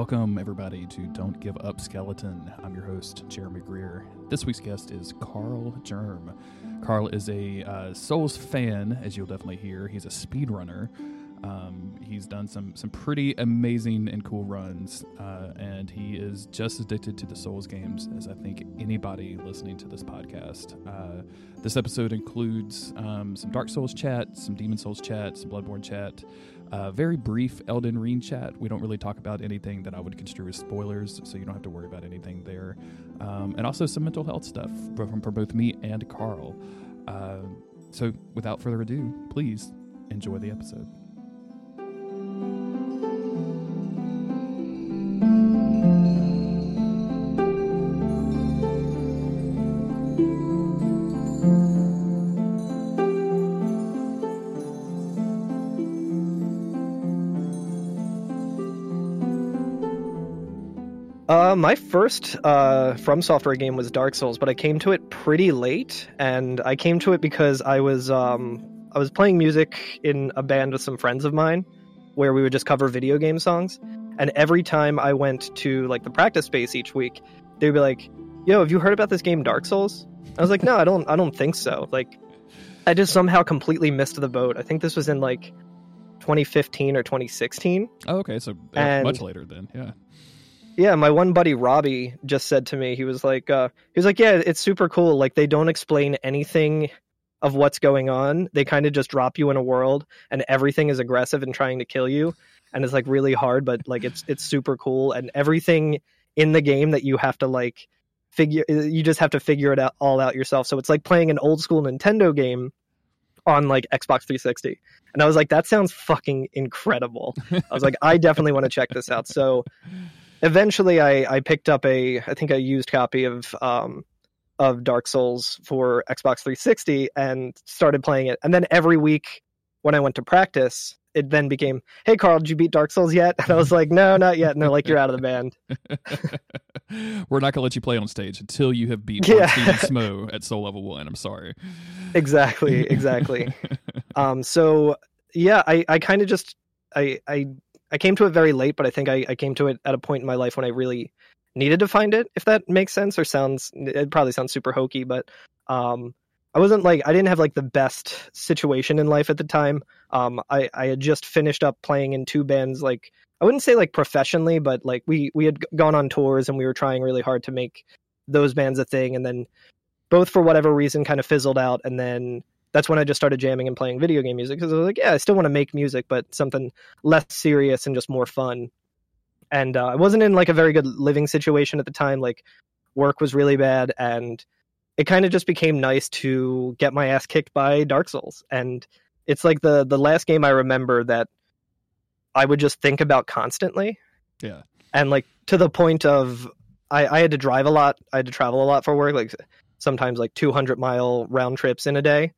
Welcome, everybody, to Don't Give Up Skeleton. I'm your host, Jeremy Greer. This week's guest is Carl Germ. Karl is a uh, Souls fan, as you'll definitely hear. He's a speedrunner. Um, he's done some some pretty amazing and cool runs, uh, and he is just addicted to the Souls games as I think anybody listening to this podcast. Uh, this episode includes um, some Dark Souls chat, some Demon Souls chat, some Bloodborne chat, uh, very brief Elden Ring chat. We don't really talk about anything that I would construe as spoilers, so you don't have to worry about anything there. Um, and also some mental health stuff from, from both me and Karl. Uh, so without further ado, please enjoy the episode. Uh, my first uh, From Software game was Dark Souls, but I came to it pretty late, and I came to it because I was um, I was playing music in a band with some friends of mine, where we would just cover video game songs. And every time I went to like the practice space each week, they'd be like, "Yo, have you heard about this game Dark Souls?" I was like, "No, I don't. I don't think so." Like, I just somehow completely missed the boat. I think this was in like 2015 or 2016. Oh, okay, so And- much later then, yeah. Yeah, my one buddy Robbie just said to me, he was like, uh, he was like, yeah, it's super cool. Like they don't explain anything of what's going on. They kind of just drop you in a world, and everything is aggressive and trying to kill you, and it's like really hard, but like it's it's super cool, and everything in the game that you have to like figure, you just have to figure it out all out yourself. So it's like playing an old school Nintendo game on like Xbox 360. And I was like, that sounds fucking incredible. I was like, I definitely want to check this out. So eventually I, I picked up a I think a used copy of um of Dark Souls for Xbox 360 and started playing it. And then every week when I went to practice, it then became, "Hey Karl, did you beat Dark Souls yet?" And I was like, "No, not yet." And they're like, "You're out of the band." We're not gonna let you play on stage until you have beaten Yeah. Smough at soul level one. I'm sorry. Exactly, exactly. um so yeah, I I kind of just I I I came to it very late, but I think I I came to it at a point in my life when I really needed to find it if that makes sense or sounds it probably sounds super hokey but um i wasn't like i didn't have like the best situation in life at the time. Um i i had just finished up playing in two bands like i wouldn't say like professionally but like we we had gone on tours and we were trying really hard to make those bands a thing and then both for whatever reason kind of fizzled out and then that's when i just started jamming and playing video game music because i was like yeah i still want to make music but something less serious and just more fun and uh, I wasn't in like a very good living situation at the time. Like work was really bad, and it kind of just became nice to get my ass kicked by Dark Souls. And it's like the the last game I remember that I would just think about constantly. Yeah. and like to the point of I, I had to drive a lot. I had to travel a lot for work, like sometimes like 200 mile round trips in a day.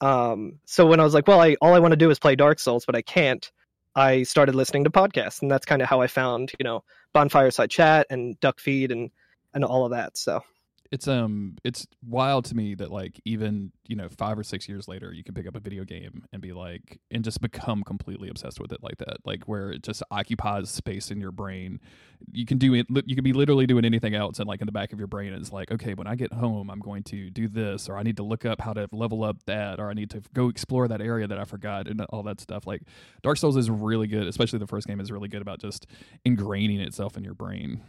Um, so when I was like, well, I all I want to do is play Dark Souls, but I can't. I started listening to podcasts, and that's kind of how I found, you know, Bonfireside Chat and Duckfeed and and all of that. So it's um it's wild to me that like even you know five or six years later you can pick up a video game and be like and just become completely obsessed with it like that like where it just occupies space in your brain. You can do it you can be literally doing anything else and like in the back of your brain it's like okay when i get home i'm going to do this or i need to look up how to level up that or i need to go explore that area that i forgot and all that stuff. Like dark souls is really good especially the first game is really good about just ingraining itself in your brain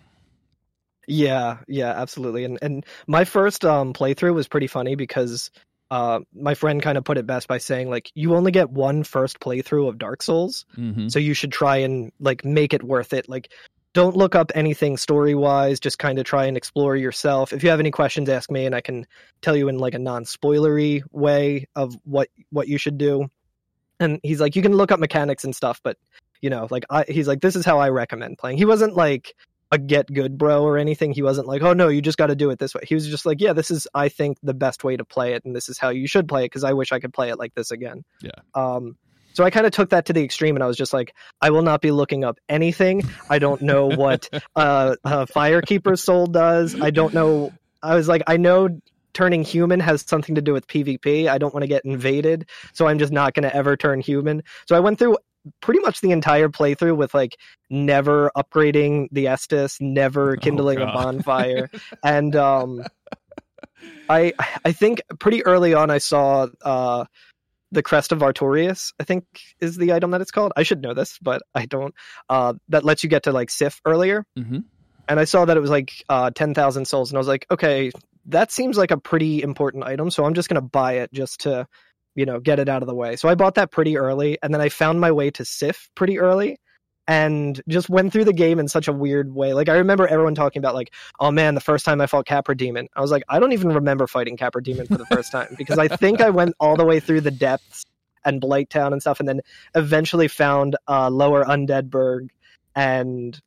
Yeah, yeah, absolutely. And and my first um playthrough was pretty funny because uh my friend kind of put it best by saying like you only get one first playthrough of Dark Souls, mm-hmm. so you should try and like make it worth it. Like don't look up anything story-wise, just kind of try and explore yourself. If you have any questions, ask me and I can tell you in like a non-spoilery way of what what you should do. And he's like you can look up mechanics and stuff, but you know, like I he's like this is how I recommend playing. He wasn't like a get good bro or anything. He wasn't like, oh no, you just got to do it this way. He was just like, yeah, this is I think the best way to play it, and this is how you should play it because I wish I could play it like this again. Yeah. Um. So I kind of took that to the extreme, and I was just like, I will not be looking up anything. I don't know what uh, uh Firekeeper's Soul does. I don't know. I was like, I know turning human has something to do with PvP. I don't want to get invaded, so I'm just not going to ever turn human. So I went through pretty much the entire playthrough with like never upgrading the Estus, never kindling a bonfire, and um, I I think pretty early on I saw uh the crest of Artorias. I think is the item that it's called. I should know this, but I don't. Uh, that lets you get to like Sif earlier, hmm and I saw that it was like uh ten thousand souls, and I was like, okay, that seems like a pretty important item, so I'm just gonna buy it just to you know get it out of the way. So I bought that pretty early, and then I found my way to Sif pretty early. And just went through the game in such a weird way. Like I remember everyone talking about, like, oh man, the first time I fought Capra Demon, I was like, I don't even remember fighting Capra Demon for the first time because I think I went all the way through the depths and Blighttown and stuff, and then eventually found uh, Lower Undead Burg and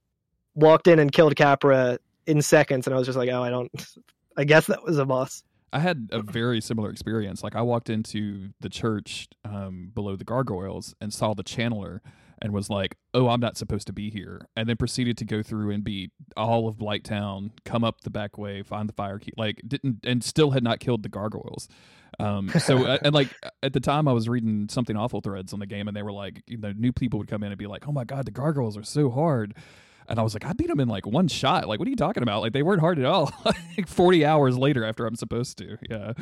walked in and killed Capra in seconds, and I was just like, oh, I don't. I guess that was a boss. I had a very similar experience. Like I walked into the church um, below the gargoyles and saw the channeler and was like, "Oh, I'm not supposed to be here," and then proceeded to go through and beat all of Blighttown, come up the back way, find the fire key, like didn't, and still had not killed the gargoyles. Um, so uh, and like at the time, I was reading something awful threads on the game, and they were like, you know, new people would come in and be like, "Oh my god, the gargoyles are so hard." And I was like, I beat them in like one shot. Like, what are you talking about? Like, they weren't hard at all. like 40 hours later after I'm supposed to. Yeah.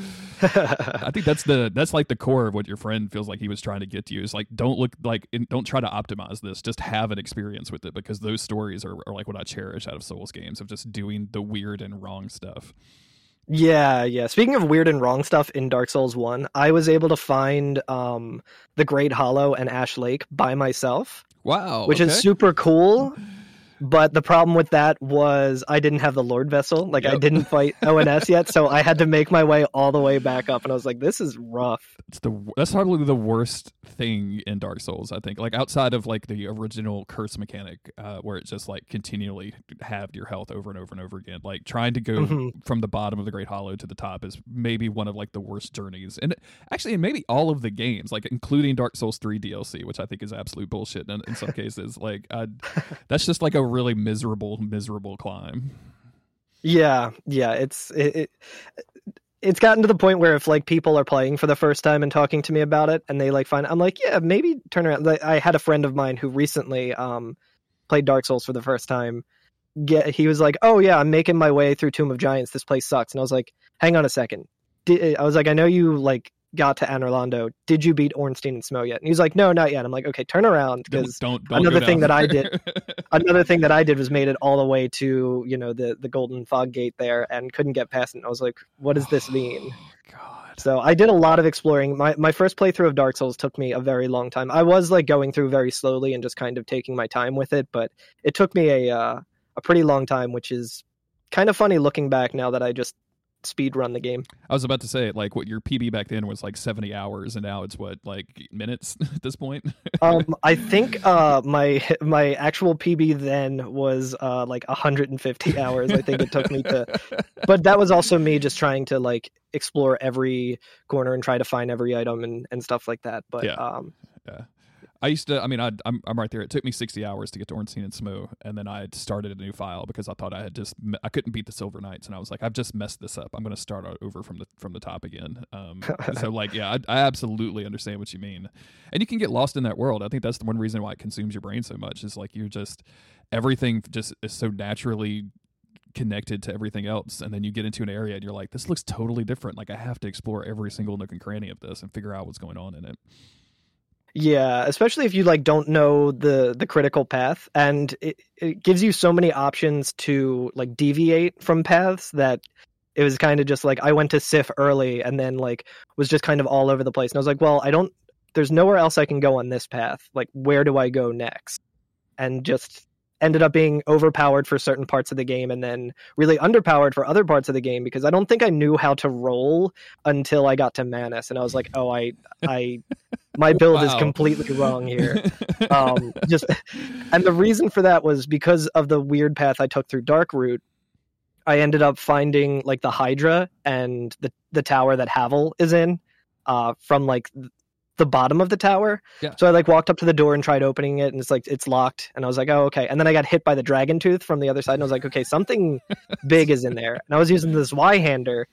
I think that's the that's like the core of what your friend feels like he was trying to get to you is like don't look like don't try to optimize this just have an experience with it because those stories are, are like what I cherish out of Souls games of just doing the weird and wrong stuff. Yeah, yeah. Speaking of weird and wrong stuff in Dark Souls 1, I was able to find um the Great Hollow and Ash Lake by myself, Wow, which is super cool. But the problem with that was I didn't have the Lord Vessel. Like I didn't fight ONS yet, so I had to make my way all the way back up and I was like this is rough. it's the that's probably the worst thing in Dark Souls. I think like outside of like the original curse mechanic, uh, where it's just like continually halved your health over and over and over again. Like trying to go Mhm. from the bottom of the Great Hollow to the top is maybe one of like the worst journeys, and actually, in maybe all of the games, like including Dark Souls Three DLC, which I think is absolute bullshit in, in some cases. Like I, that's just like a really miserable, miserable climb. Yeah, yeah, it's it, it it's gotten to the point where if like people are playing for the first time and talking to me about it and they like find I'm like, yeah, maybe turn around. Like, I had a friend of mine who recently um played Dark Souls for the first time. Get he was like, "Oh yeah, I'm making my way through Tomb of Giants. This place sucks." And I was like, "Hang on a second. I was like, "I know you like got to Anor Londo. Did you beat Ornstein and Smough yet?" And he was like, "No, not yet." I'm like, "Okay, turn around Don't, because don't, don't another thing that I did, another thing that I did was made it all the way to you know the the Golden Fog Gate there and couldn't get past it. And I was like, what does this mean? God. So I did a lot of exploring. My my first playthrough of Dark Souls took me a very long time. I was like going through very slowly and just kind of taking my time with it, but it took me a uh, a pretty long time, which is kind of funny looking back now that I just speed run the game. I was about to say, like, what your PB back then was like 70 hours, and now it's what, like minutes at this point? Um, I think uh, my my actual PB then was uh, like 150 hours. I think it took me to but that was also me just trying to like explore every corner and try to find every item and, and stuff like that. But Yeah. um, I used to, I mean, I, I'm, I'm right there. It took me 60 hours to get to Ornstein and Smough, and then I started a new file because I thought I had just, I couldn't beat the Silver Knights, and I was like, I've just messed this up. I'm going to start over from the from the top again. Um, so, like, yeah, I, I absolutely understand what you mean, and you can get lost in that world. I think that's the one reason why it consumes your brain so much. Is like you're just everything just is so naturally connected to everything else and then you get into an area and you're like this looks totally different like i have to explore every single nook and cranny of this and figure out what's going on in it yeah, especially if you like don't know the the critical path, and it, it gives you so many options to like deviate from paths that it was kind of just like I went to Sif early and then like was just kind of all over the place, and I was like, well, I don't. There's nowhere else I can go on this path. Like, where do I go next? And just ended up being overpowered for certain parts of the game and then really underpowered for other parts of the game because I don't think I knew how to roll until I got to Manus and I was like, "Oh, I I my build is completely wrong here." um just and the reason for that was because of the weird path I took through Darkroot. I ended up finding like the Hydra and the the tower that Havel is in uh from like the bottom of the tower. Yeah. So I like walked up to the door and tried opening it and it's like it's locked and I was like, "Oh, okay." And then I got hit by the dragon tooth from the other side and I was like, "Okay, something big is in there." And I was using this Zweihander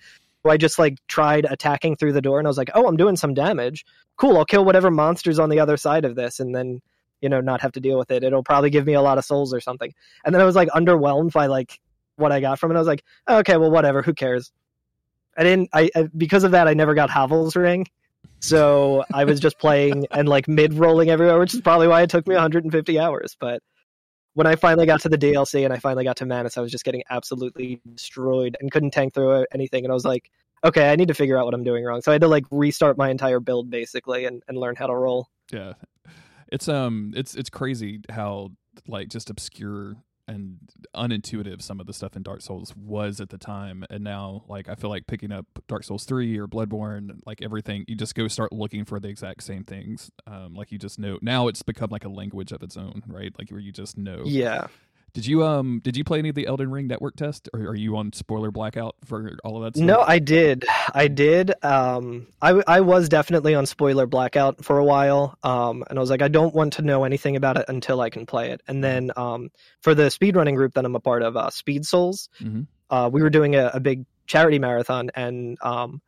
who I just like tried attacking through the door and I was like, "Oh, I'm doing some damage. Cool, I'll kill whatever monsters on the other side of this." And then you know, not have to deal with it. It'll probably give me a lot of souls or something. And then I was like underwhelmed by like what I got from it. I was like, okay, well, whatever. Who cares? I didn't. I, I because of that, I never got Havel's ring. So I was just playing and like mid rolling everywhere, which is probably why it took me 150 hours. But when I finally got to the DLC and I finally got to Manus, I was just getting absolutely destroyed and couldn't tank through anything. And I was like, okay, I need to figure out what I'm doing wrong. So I had to like restart my entire build basically and, and learn how to roll. Yeah. It's um it's it's crazy how like just obscure and unintuitive some of the stuff in Dark Souls was at the time, and now like I feel like picking up Dark Souls three or Bloodborne, like everything, you just go start looking for the exact same things. Um, like you just know now it's become like a language of its own, right? Like where you just know. Yeah. Did you um did you play any of the Elden Ring network test or are you on spoiler blackout for all of that stuff? No, I did. I did. Um I I was definitely on spoiler blackout for a while. Um and I was like I don't want to know anything about it until I can play it. And then um for the speedrunning group that I'm a part of, uh Speed Souls, mm-hmm. uh we were doing a, a big charity marathon and um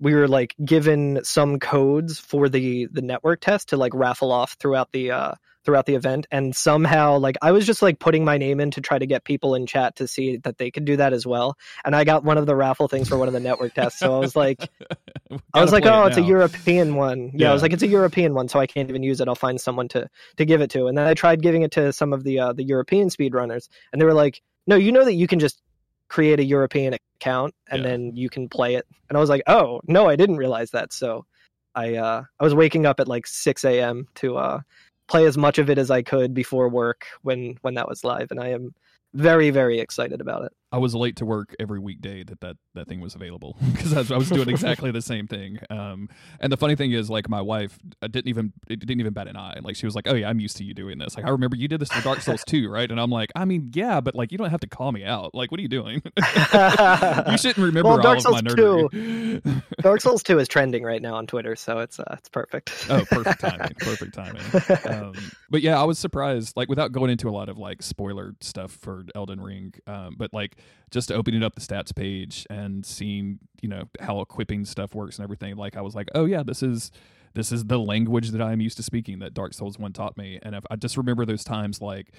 we were like given some codes for the the network test to like raffle off throughout the uh throughout the event and somehow like i was just like putting my name in to try to get people in chat to see that they could do that as well and i got one of the raffle things for one of the network tests so i was like i was like oh it it's a european one. Yeah, yeah, i was like it's a european one so i can't even use it. I'll find someone to to give it to. And then i tried giving it to some of the uh the european speedrunners and they were like no you know that you can just create a european account and yeah. then you can play it. And i was like oh no i didn't realize that. So i uh i was waking up at like 6 a.m to uh play as much of it as I could before work when when that was live, and I am very very excited about it. I was late to work every weekday that that, that thing was available because I, I, was doing exactly the same thing. Um, and the funny thing is, like my wife uh, didn't even it didn't even bat an eye. Like she was like, "Oh yeah, I'm used to you doing this." Like I remember you did this for Dark Souls 2, right? And I'm like, I mean, yeah, but like you don't have to call me out. Like, what are you doing? you shouldn't remember well, Dark Souls 2, Dark Souls 2 is trending right now on Twitter, so it's uh, it's perfect. oh, perfect timing, perfect timing. Um, but yeah, I was surprised. Like without going into a lot of like spoiler stuff for Elden Ring, um, but like just opening up the stats page and seeing you know how equipping stuff works and everything like i was like oh yeah this is this is the language that i'm used to speaking that dark souls 1 taught me. And i just remember those times like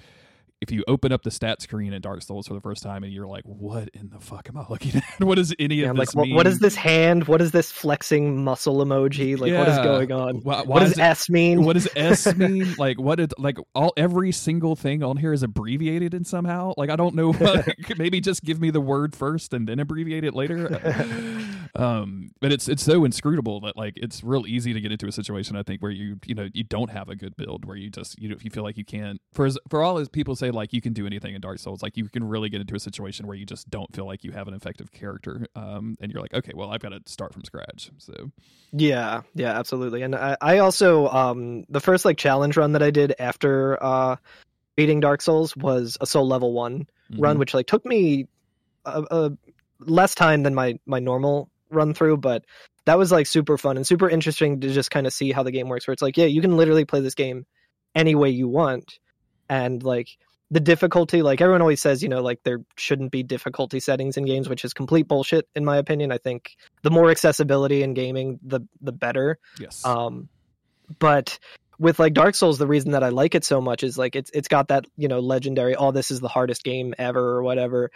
if you open up the stat screen in Dark Souls for the first time and you're like, what in the fuck am I looking at? what does any yeah, of this like, mean? What is this hand? What is this flexing muscle emoji? Like, yeah. what is going on? Why, why what does it, S mean? What does S mean? like, what did, like, all, every single thing on here is abbreviated in somehow. Like, I don't know. maybe just give me the word first and then abbreviate it later. um, but it's, it's so inscrutable that, like, it's real easy to get into a situation, I think, where you, you know, you don't have a good build, where you just, you know, if you feel like you can't, for, for all as people say, like you can do anything in Dark Souls. Like you can really get into a situation where you just don't feel like you have an effective character, um, and you're like, okay, well, I've got to start from scratch. So, yeah, yeah, absolutely. And I, I also um, the first like challenge run that I did after uh, beating Dark Souls was a soul level one mm-hmm. run, which like took me a, a less time than my my normal run through, but that was like super fun and super interesting to just kind of see how the game works. Where it's like, yeah, you can literally play this game any way you want, and like the difficulty like everyone always says you know like there shouldn't be difficulty settings in games which is complete bullshit in my opinion. I think the more accessibility in gaming the the better. Yes. Um but with like dark souls the reason that i like it so much is like it's it's got that you know legendary oh this is the hardest game ever or whatever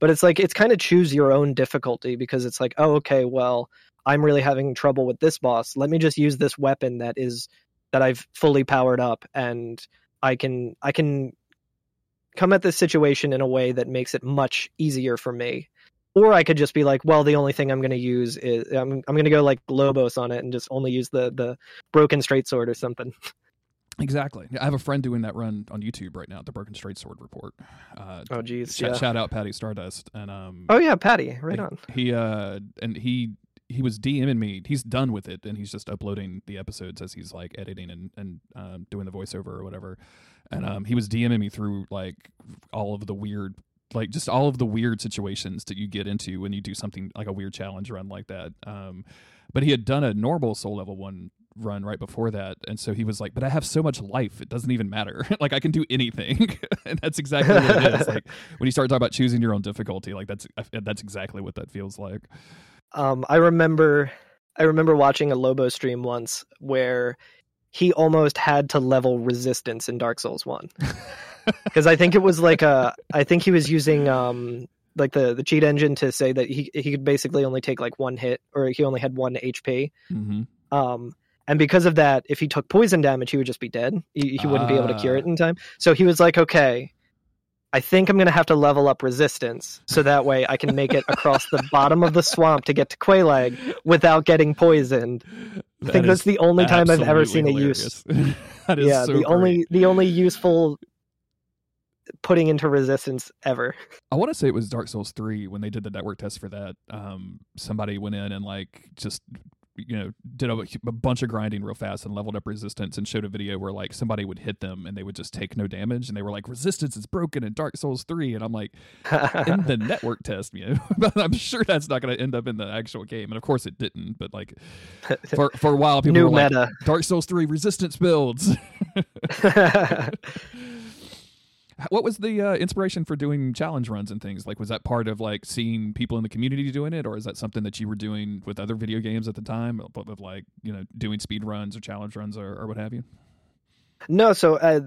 but it's like it's kind of choose your own difficulty because it's like oh okay well i'm really having trouble with this boss let me just use this weapon that is that i've fully powered up and i can i can come at this situation in a way that makes it much easier for me. Or I could just be like, well, the only thing I'm going to use is I'm I'm going to go like Lobos on it and just only use the the broken straight sword or something. Exactly. I have a friend doing that run on YouTube right now, the Broken Straight Sword Report. Uh, oh, geez. Sh- yeah. Shout out Patty Stardust and um. Oh yeah, Patty, right on. He uh and he he was DMing me. He's done with it, and he's just uploading the episodes as he's like editing and and um, doing the voiceover or whatever. And um, he was DMing me through like all of the weird, like just all of the weird situations that you get into when you do something like a weird challenge run like that. Um, but he had done a normal soul level one run right before that. And so he was like but i have so much life it doesn't even matter. Like i can do anything. And that's exactly what it is. Like when you start talking about choosing your own difficulty like that's that's exactly what that feels like. Um, I remember I remember watching a Lobo stream once where he almost had to level resistance in Dark Souls 1. Cuz I think it was like a I think he was using um like the the cheat engine to say that he he could basically only take like one hit or he only had 1 HP. hmm Um and because of that, if he took poison damage, he would just be dead. He, he wouldn't be able to cure Ah. it in time. So he was like, okay, I think I'm going to have to level up resistance so that way I can make it across the bottom of the swamp to get to Quelaag without getting poisoned. I think that's the only time I've ever seen a use. that is Yeah, so the great. only the only useful putting into resistance ever. I want to say it was Dark Souls 3 when they did the network test for that. Um, somebody went in and like just you know did a, a bunch of grinding real fast and leveled up resistance and showed a video where like somebody would hit them and they would just take no damage and they were like resistance is broken in Dark Souls 3 and I'm like in the network test, you know, but I'm sure that's not going to end up in the actual game and of course it didn't, but like for for a while people New were like. Dark Souls 3 resistance builds. What was the uh, inspiration for doing challenge runs and things? Like, was that part of like seeing people in the community doing it, or is that something that you were doing with other video games at the time, with like you know doing speed runs or challenge runs or, or what have you? no, so uh,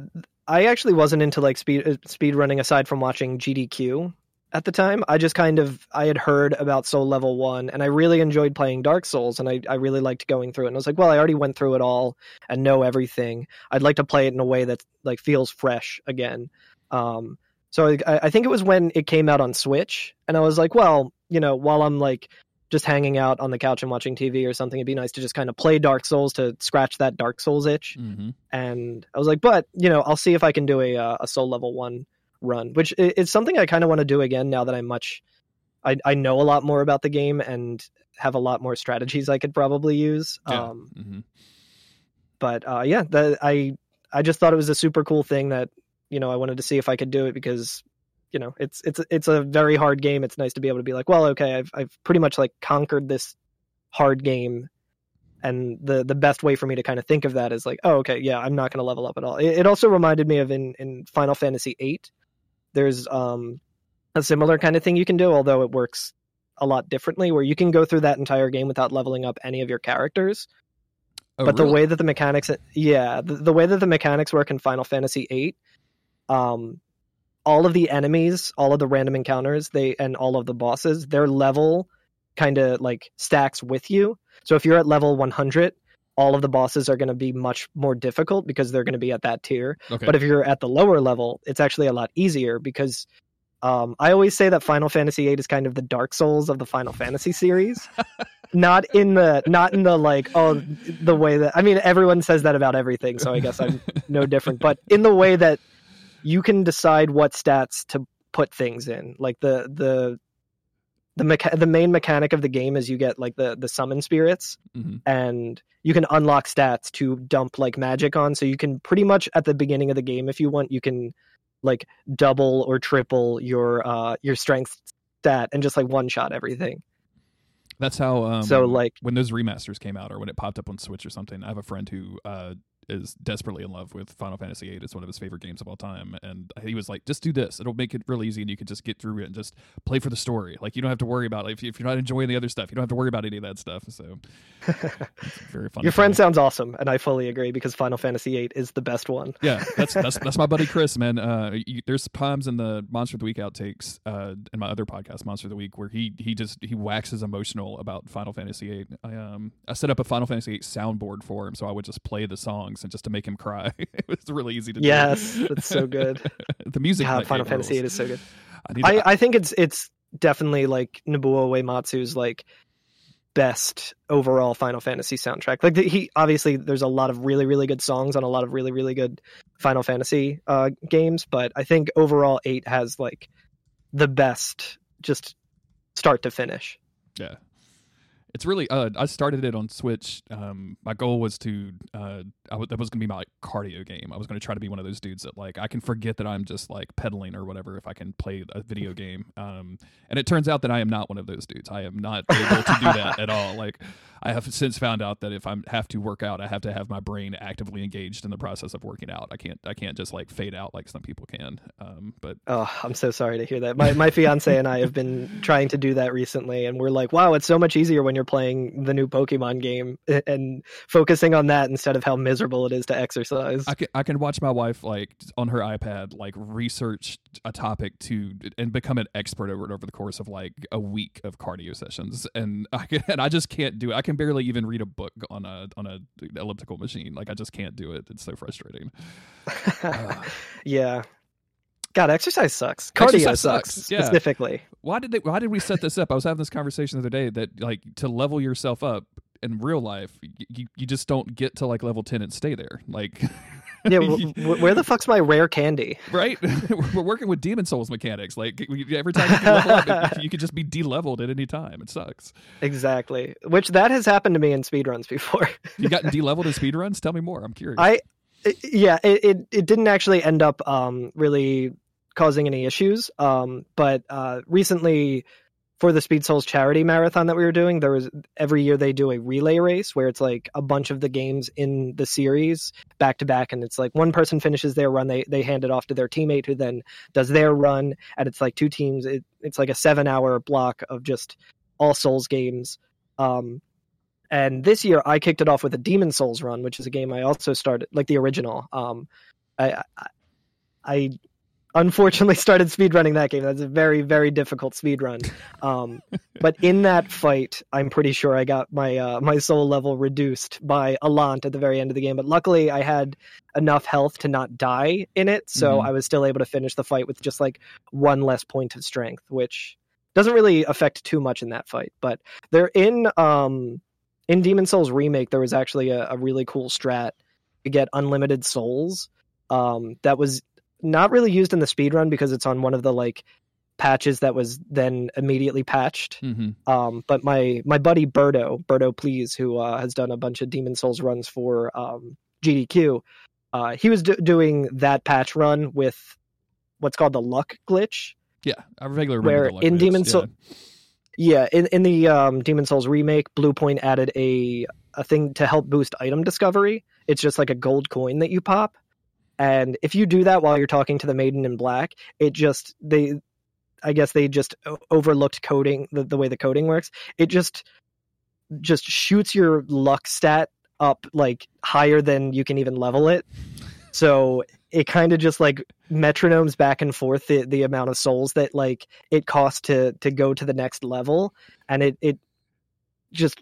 I actually wasn't into like speed uh, speed running aside from watching GDQ at the time. I just kind of I had heard about Soul Level 1 and I really enjoyed playing Dark Souls and I I really liked going through it. And I was like, well, I already went through it all and know everything. I'd like to play it in a way that like feels fresh again. Um so I, I think it was when it came out on Switch and I was like, well, you know, while I'm like just hanging out on the couch and watching TV or something, it'd be nice to just kind of play Dark Souls to scratch that Dark Souls itch Mm-hmm. and I was like, but you know, I'll see if I can do a uh, a soul level one run, which is something I kind of want to do again now that I'm much, I I know a lot more about the game and have a lot more strategies I could probably use. Yeah. Um, hmm but uh, yeah, the, I I just thought it was a super cool thing that you know I wanted to see if I could do it because you know it's it's it's a very hard game. It's nice to be able to be like, well, okay, I've I've pretty much like conquered this hard game. And the the best way for me to kind of think of that is like, oh, okay, yeah, I'm not going to level up at all. It, it also reminded me of in in Final Fantasy VIII, there's um a similar kind of thing you can do, although it works a lot differently, where you can go through that entire game without leveling up any of your characters Oh, but really? the way that the mechanics yeah the, the way that the mechanics work in final fantasy VIII, um all of the enemies all of the random encounters they and all of the bosses their level kind of like stacks with you so if you're at level 100 all of the bosses are going to be much more difficult because they're going to be at that tier okay. but if you're at the lower level it's actually a lot easier because um, I always say that Final Fantasy VIII is kind of the Dark Souls of the Final Fantasy series. not in the not in the like oh the way that I mean everyone says that about everything, so I guess I'm no different. But in the way that you can decide what stats to put things in, like the the the mecha- the main mechanic of the game is you get like the the summon spirits Mhm. and you can unlock stats to dump like magic on so you can pretty much at the beginning of the game if you want you can like double or triple your uh your strength stat and just like one shot everything That's how. Um, so like when those remasters came out, or when it popped up on Switch or something, I have a friend who uh, is desperately in love with Final Fantasy VIII. It's one of his favorite games of all time, and he was like, "Just do this; it'll make it real easy, and you can just get through it and just play for the story. Like you don't have to worry about like, if, if you're not enjoying the other stuff, you don't have to worry about any of that stuff." So, very fun. your friend sounds awesome and i fully agree because final fantasy VIII is the best one yeah, that's that's that's my buddy Chris, man. Uh, you, there's times in the Monster of the Week outtakes, uh, in my other podcast, Monster of the Week, where he he just he waxes emotional about Final Fantasy VIII. I um I set up a Final Fantasy VIII soundboard for him, so I would just play the songs and just to make him cry. it was really easy to do. yes it's so good the music. that final fantasy VIII rules. is so good I, to- I, I think it's it's definitely like Nobuo Uematsu's like best overall Final Fantasy soundtrack. Like the, he obviously there's a lot of really really good songs on a lot of really really good Final Fantasy uh, games, but I think overall eight has like the best just start to finish. Yeah. It's really uh I started it on Switch. Um my goal was to uh that was to be my cardio game. I was to try to be one of those dudes that like I can forget that I'm just like pedaling or whatever if I can play a video game. Um and it turns out that I am not one of those dudes. I am not able to do that at all. Like I have since found out that if I have to work out, I have to have my brain actively engaged in the process of working out. I can't I can't just like fade out like some people can. Um but Oh, I'm so sorry to hear that. My my fiance and I have been trying to do that recently, and we're like, wow, it's so much easier when you're you're playing the new Pokemon game and focusing on that instead of how miserable it is to exercise. I can I can watch my wife like on her iPad like research a topic to and become an expert over it over the course of like a week of cardio sessions, and I can, and I just can't do it. I can barely even read a book on a on a elliptical machine. Like I just can't do it. It's so frustrating. uh. yeah. God, exercise sucks. Cardio exercise sucks, sucks yeah. specifically. Why did they? Why did we set this up? I was having this conversation the other day that like to level yourself up in real life, you you just don't get to like level ten and stay there. Like, yeah, where the fuck's my rare candy? Right, we're working with Demon Souls mechanics. Like every time you can level up, you could just be de-leveled at any time. It sucks. Exactly, which that has happened to me in speedruns before. you gotten de-leveled in speedruns? Tell me more. I'm curious. I yeah, it, it, it didn't actually end up um, really causing any issues. Um, but uh, recently, for the Speed Souls charity marathon that we were doing, there was every year they do a relay race where it's like a bunch of the games in the series back to back, and it's like one person finishes their run, they they hand it off to their teammate who then does their run, and it's like two teams. It, it's like a seven hour block of just all Souls games. Um, and this year, I kicked it off with a Demon Souls run, which is a game I also started, like the original. Um, I, I, I unfortunately started speedrunning that game. That's a very, very difficult speedrun. Um, but in that fight, I'm pretty sure I got my uh, my soul level reduced by Allant at the very end of the game. But luckily, I had enough health to not die in it, so mm-hmm. I was still able to finish the fight with just like one less point of strength, which doesn't really affect too much in that fight. But they're in um, in Demon Souls remake, there was actually a, a really cool strat to get unlimited souls. Um, that was not really used in the speed run because it's on one of the like patches that was then immediately patched. Mm-hmm. Um, but my my buddy Birdo, Birdo Please, who uh, has done a bunch of Demon Souls runs for um, GDQ, uh, he was doing that patch run with what's called the luck glitch. Yeah, I regularly where in Demon Souls. Yeah. Yeah, in in the um, Demon Souls remake, Bluepoint added a a thing to help boost item discovery. It's just like a gold coin that you pop, and if you do that while you're talking to the Maiden in Black, it just they, I guess they just overlooked coding the, the way the coding works. It just just shoots your luck stat up like higher than you can even level it. So it kind of just like metronomes back and forth the, the amount of souls that like it costs to to go to the next level and it it just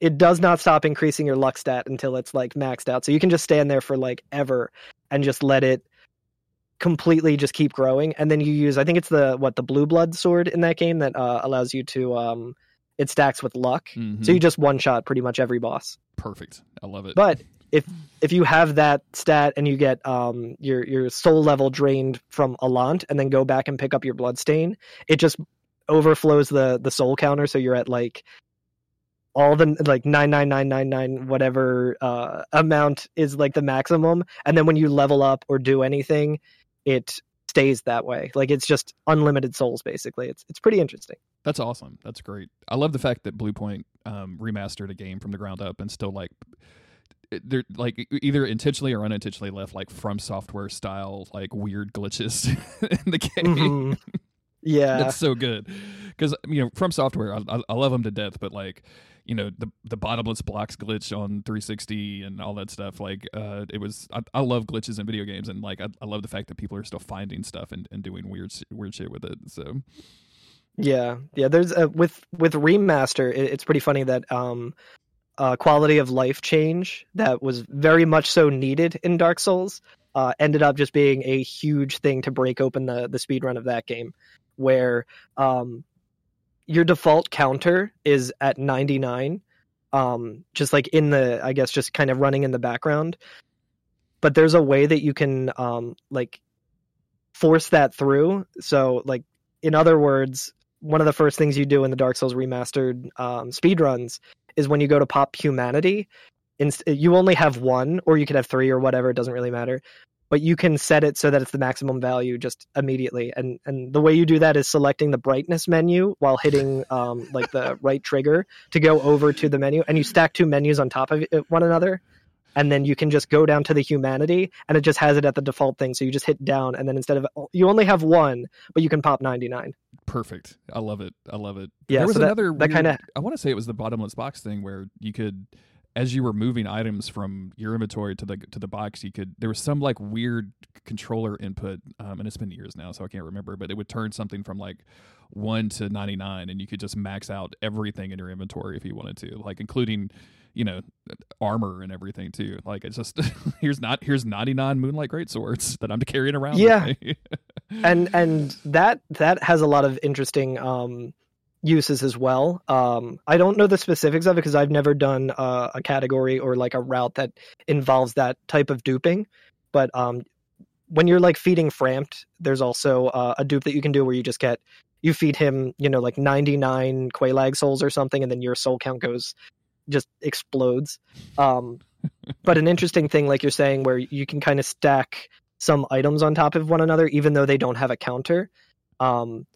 it does not stop increasing your luck stat until it's like maxed out. So you can just stand there for like ever and just let it completely just keep growing. And then you use i think it's the what the blue blood sword in that game that uh, allows you to um it stacks with luck. Mm-hmm. so you just one shot pretty much every boss. Perfect. I love it. But if if you have that stat and you get um your your soul level drained from Allant and then go back and pick up your bloodstain, it just overflows the the soul counter so you're at like all the like nine nine nine nine nine whatever uh, amount is like the maximum, and then when you level up or do anything, it stays that way. Like it's just unlimited souls basically. It's it's pretty interesting. That's awesome. That's great. I love the fact that Bluepoint um, remastered a game from the ground up and still like they're like either intentionally or unintentionally left like from software style like weird glitches in the game. Mm-hmm. Yeah, that's so good because you know from software I, I, love them to death, but like you know the the bottomless box glitch on 360 and all that stuff. Like uh, it was I, I love glitches in video games and like I, I love the fact that people are still finding stuff and, and doing weird weird shit with it. So yeah, yeah. There's a, with with remaster. It, it's pretty funny that um uh, quality of life change that was very much so needed in Dark Souls uh, ended up just being a huge thing to break open the the speed run of that game, where um, your default counter is at 99, um, just like in the I guess just kind of running in the background. But there's a way that you can um, like force that through. So like in other words, one of the first things you do in the Dark Souls remastered um, speedruns is when you go to pop humanity, you only have one, or you could have three or whatever. It doesn't really matter. But you can set it so that it's the maximum value just immediately. And and the way you do that is selecting the brightness menu while hitting um, like the right trigger to go over to the menu, and you stack two menus on top of one another and then you can just go down to the humanity and it just has it at the default thing so you just hit down and then instead of you only have one but you can pop 99 perfect. I love it. I love it. Yeah, there was so that- another. that weird- kinda- I want to say it was the bottomless box thing where you could, as you were moving items from your inventory to the to the box, you could. There was some like weird controller input, um, and it's been years now, so I can't remember. But it would turn something from like one to ninety nine, and you could just max out everything in your inventory if you wanted to, like including. You know, armor and everything too. Like it's just here's not here's ninety nine moonlight great swords that I'm carrying around. Yeah. and and that that has a lot of interesting um uses as well um i don't know the specifics of it because i've never done uh, a category or like a route that involves that type of duping but um when you're like feeding Frampt there's also uh, a dupe that you can do where you just get you feed him you know like 99 Quelaag souls or something and then your soul count goes just explodes. Um but an interesting thing like you're saying where you can kind of stack some items on top of one another even though they don't have a counter. Um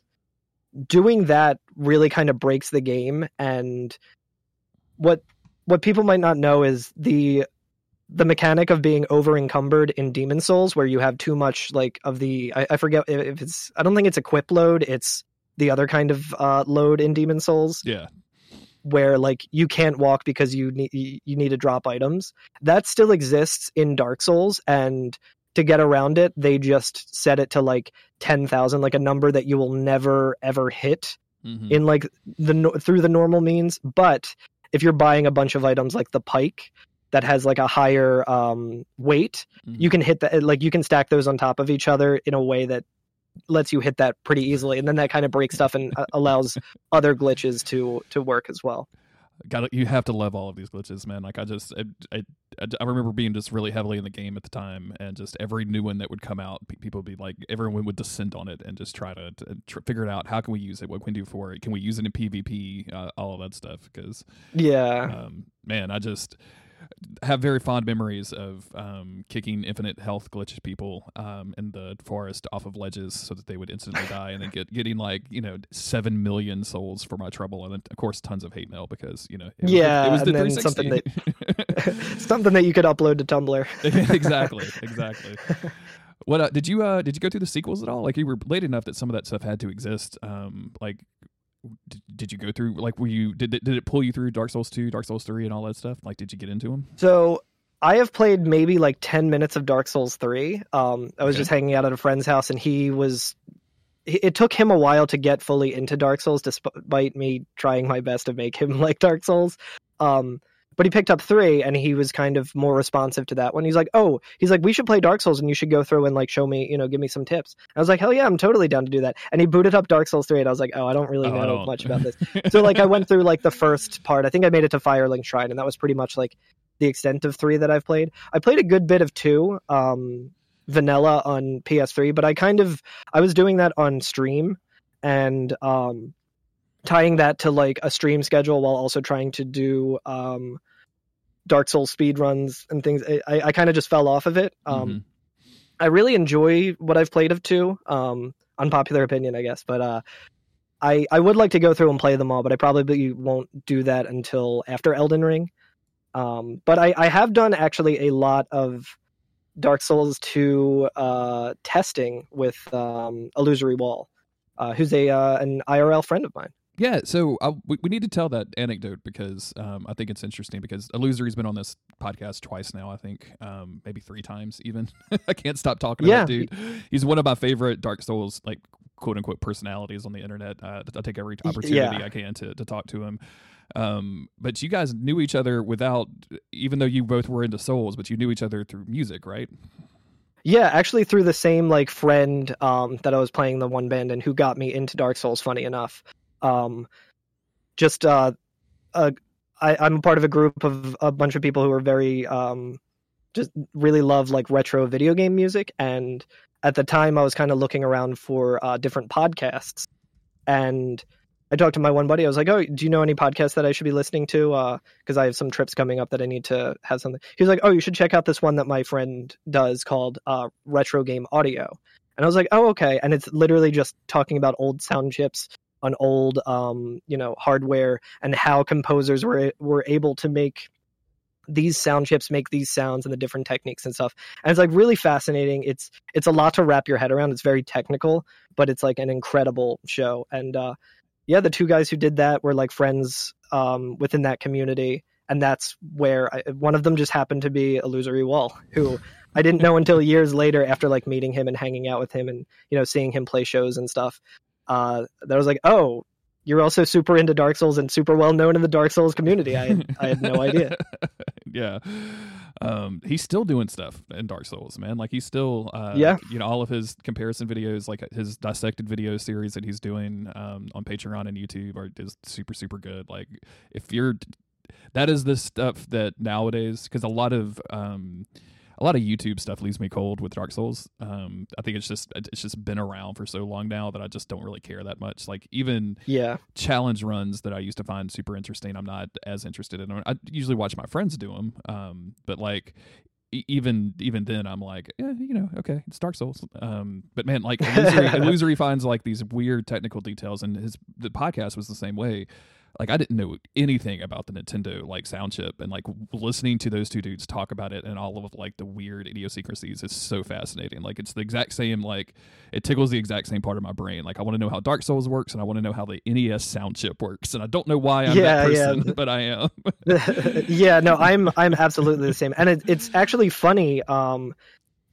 doing that really kind of breaks the game and what what people might not know is the the mechanic of being over encumbered in demon souls where you have too much like of the I, I forget if it's i don't think it's equip load it's the other kind of uh load in demon souls. Yeah. Where like you can't walk because you need you need to drop items that still exists in dark souls and to get around it they just set it to like 10,000 like a number that you will never ever hit Mhm. in like the through the normal means but if you're buying a bunch of items like the pike that has like a higher um weight Mhm. you can hit that like you can stack those on top of each other in a way that lets you hit that pretty easily and then that kind of breaks stuff and uh, allows other glitches to to work as well. Got you have to love all of these glitches man. Like i just I, I i remember being just really heavily in the game at the time and just every new one that would come out people would be like everyone would descend on it and just try to, to tr- figure it out. How can we use it? What can we do for it? Can we use it in pvp uh, all of that stuff because yeah. um, man i just have very fond memories of um, kicking infinite health glitch people um, in the forest off of ledges so that they would instantly die, and then get getting like you know seven million souls for my trouble, and then of course tons of hate mail because you know it was Yeah, it was the and then 360. something something that you could upload to tumblr exactly, exactly. What uh, did you uh did you go through the sequels at all? Like you were late enough that some of that stuff had to exist. Um, like did, did you go through like were you did it, did it pull you through Dark Souls two, Dark Souls three, and all that stuff? Like did you get into them? So I have played maybe like 10 minutes of Dark Souls 3. Um, I was Okay. just hanging out at a friend's house and he was. It took him a while to get fully into Dark Souls, despite me trying my best to make him like Dark Souls. Um, but he picked up three and he was kind of more responsive to that one. He's like, Oh, he's like, we should play Dark Souls and you should go through and like show me, you know, give me some tips. I was like, Hell yeah, I'm totally down to do that. And he booted up Dark Souls 3 and I was like, Oh, I don't really Oh, know don't. much about this so like I went through like the first part. I think I made it to Firelink Shrine, and that was pretty much like the extent of three that I've played. I played a good bit of two, um, vanilla on PS3, but I kind of I was doing that on stream and um, tying that to like a stream schedule while also trying to do um, Dark Souls speed runs and things. I, I kind of just fell off of it. Um, Mhm. I really enjoy what I've played of two. Um, unpopular opinion, I guess, but uh, I I would like to go through and play them all, but I probably won't do that until after Elden Ring. Um, but I, I have done actually a lot of Dark Souls 2 uh, testing with um, Illusory Wall, uh, who's a uh, an IRL friend of mine. Yeah, so I, we, we need to tell that anecdote because um, I think it's interesting because Illusory's been on this podcast twice now, I think, um, maybe three times even. I can't stop talking Yeah. that dude. He's one of my favorite Dark Souls, like quote unquote personalities on the internet. Uh, I take every opportunity yeah. I can to, to talk to him. Um, but you guys knew each other without, even though you both were into Souls, but you knew each other through music, right? Yeah, actually through the same like friend um, that I was playing the one band and who got me into Dark Souls. Funny enough, um, just uh, uh, I, I'm a part of a group of a bunch of people who are very um, just really love like retro video game music. And at the time, I was kind of looking around for uh, different podcasts, and I talked to my one buddy. I was like, "Oh, do you know any podcasts that I should be listening to? Because I have some trips coming up that I need to have something." He was like, "Oh, you should check out this one that my friend does called uh, Retro Game Audio." And I was like, "Oh, okay." And it's literally just talking about old sound chips on old, um, you know, hardware and how composers were were able to make these sound chips make these sounds and the different techniques and stuff. And it's like really fascinating. It's it's a lot to wrap your head around. It's very technical, but it's like an incredible show. And uh, yeah, the two guys who did that were like friends um, within that community, and that's where I, one of them just happened to be Illusory Wall, who I didn't know until years later after like meeting him and hanging out with him and you know seeing him play shows and stuff. Uh, that was like, oh, you're also super into Dark Souls and super well known in the Dark Souls community. I had, I had no idea. yeah. Um, he's still doing stuff in Dark Souls, man. Like he's still, uh, yeah. You know, all of his comparison videos, like his dissected video series that he's doing um, on Patreon and YouTube, are just super, super good. Like if you're, that is the stuff that nowadays, because a lot of um, a lot of YouTube stuff leaves me cold with Dark Souls. Um, I think it's just it's just been around for so long now that I just don't really care that much. Like even yeah challenge runs that I used to find super interesting, I'm not as interested in. I usually watch my friends do them, um, but like even even then I'm like, yeah, you know, okay, it's Dark Souls. Um, but man, like Illusory, Illusory finds like these weird technical details, and his the podcast was the same way like I didn't know anything about the Nintendo like sound chip and like listening to those two dudes talk about it and all of like the weird idiosyncrasies is so fascinating. Like it's the exact same like it tickles the exact same part of my brain. Like I want to know how Dark Souls works and I want to know how the NES sound chip works and I don't know why I'm yeah, that person, yeah. but I am. yeah, no, I'm I'm absolutely the same. And it, it's actually funny um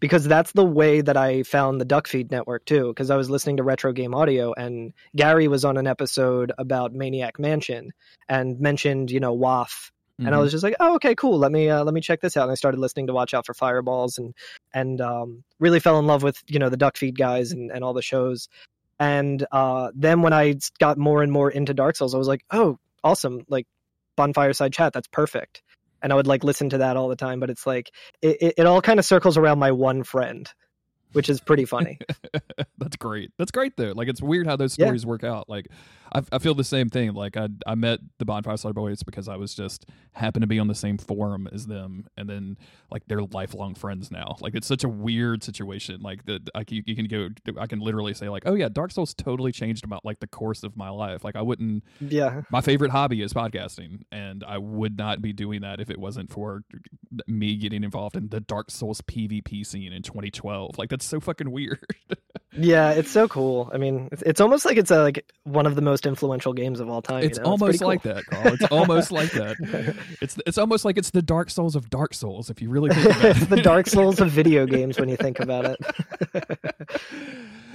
because that's the way that I found the Duckfeed network too. Because I was listening to Retro Game Audio, and Gary was on an episode about Maniac Mansion and mentioned, you know, WAF, mm-hmm. and I mm-hmm. was just like, oh, okay, cool. Let me uh, let me check this out. And I started listening to Watch Out for Fireballs, and and um, really fell in love with you know the Duckfeed guys and and all the shows. And uh, then when I got more and more into Dark Souls, I was like, oh, awesome! Like Bonfireside Chat, that's perfect and I would like listen to that all the time. But it's like it, it, it all kind of circles around my one friend, which is pretty funny. That's great. That's great though. Like it's weird how those stories yeah. work out. Like I, I feel the same thing. Like I I met the Bonfireside Boys because I was just happened to be on the same forum as them, and then like they're lifelong friends now. Like it's such a weird situation. Like that, like you, you can go. I can literally say like, oh yeah, Dark Souls totally changed about like the course of my life. Like I wouldn't. Yeah. My favorite hobby is podcasting, and I would not be doing that if it wasn't for me getting involved in the Dark Souls PvP scene in 2012. Like that's so fucking weird. yeah, it's so cool. I mean, it's, it's almost like it's a, like one of the most influential games of all time. It's you know? almost it's like that, Karl. It's almost like that. It's it's almost like it's the Dark Souls of Dark Souls, if you really think about it. it's the Dark Souls of video games when you think about it.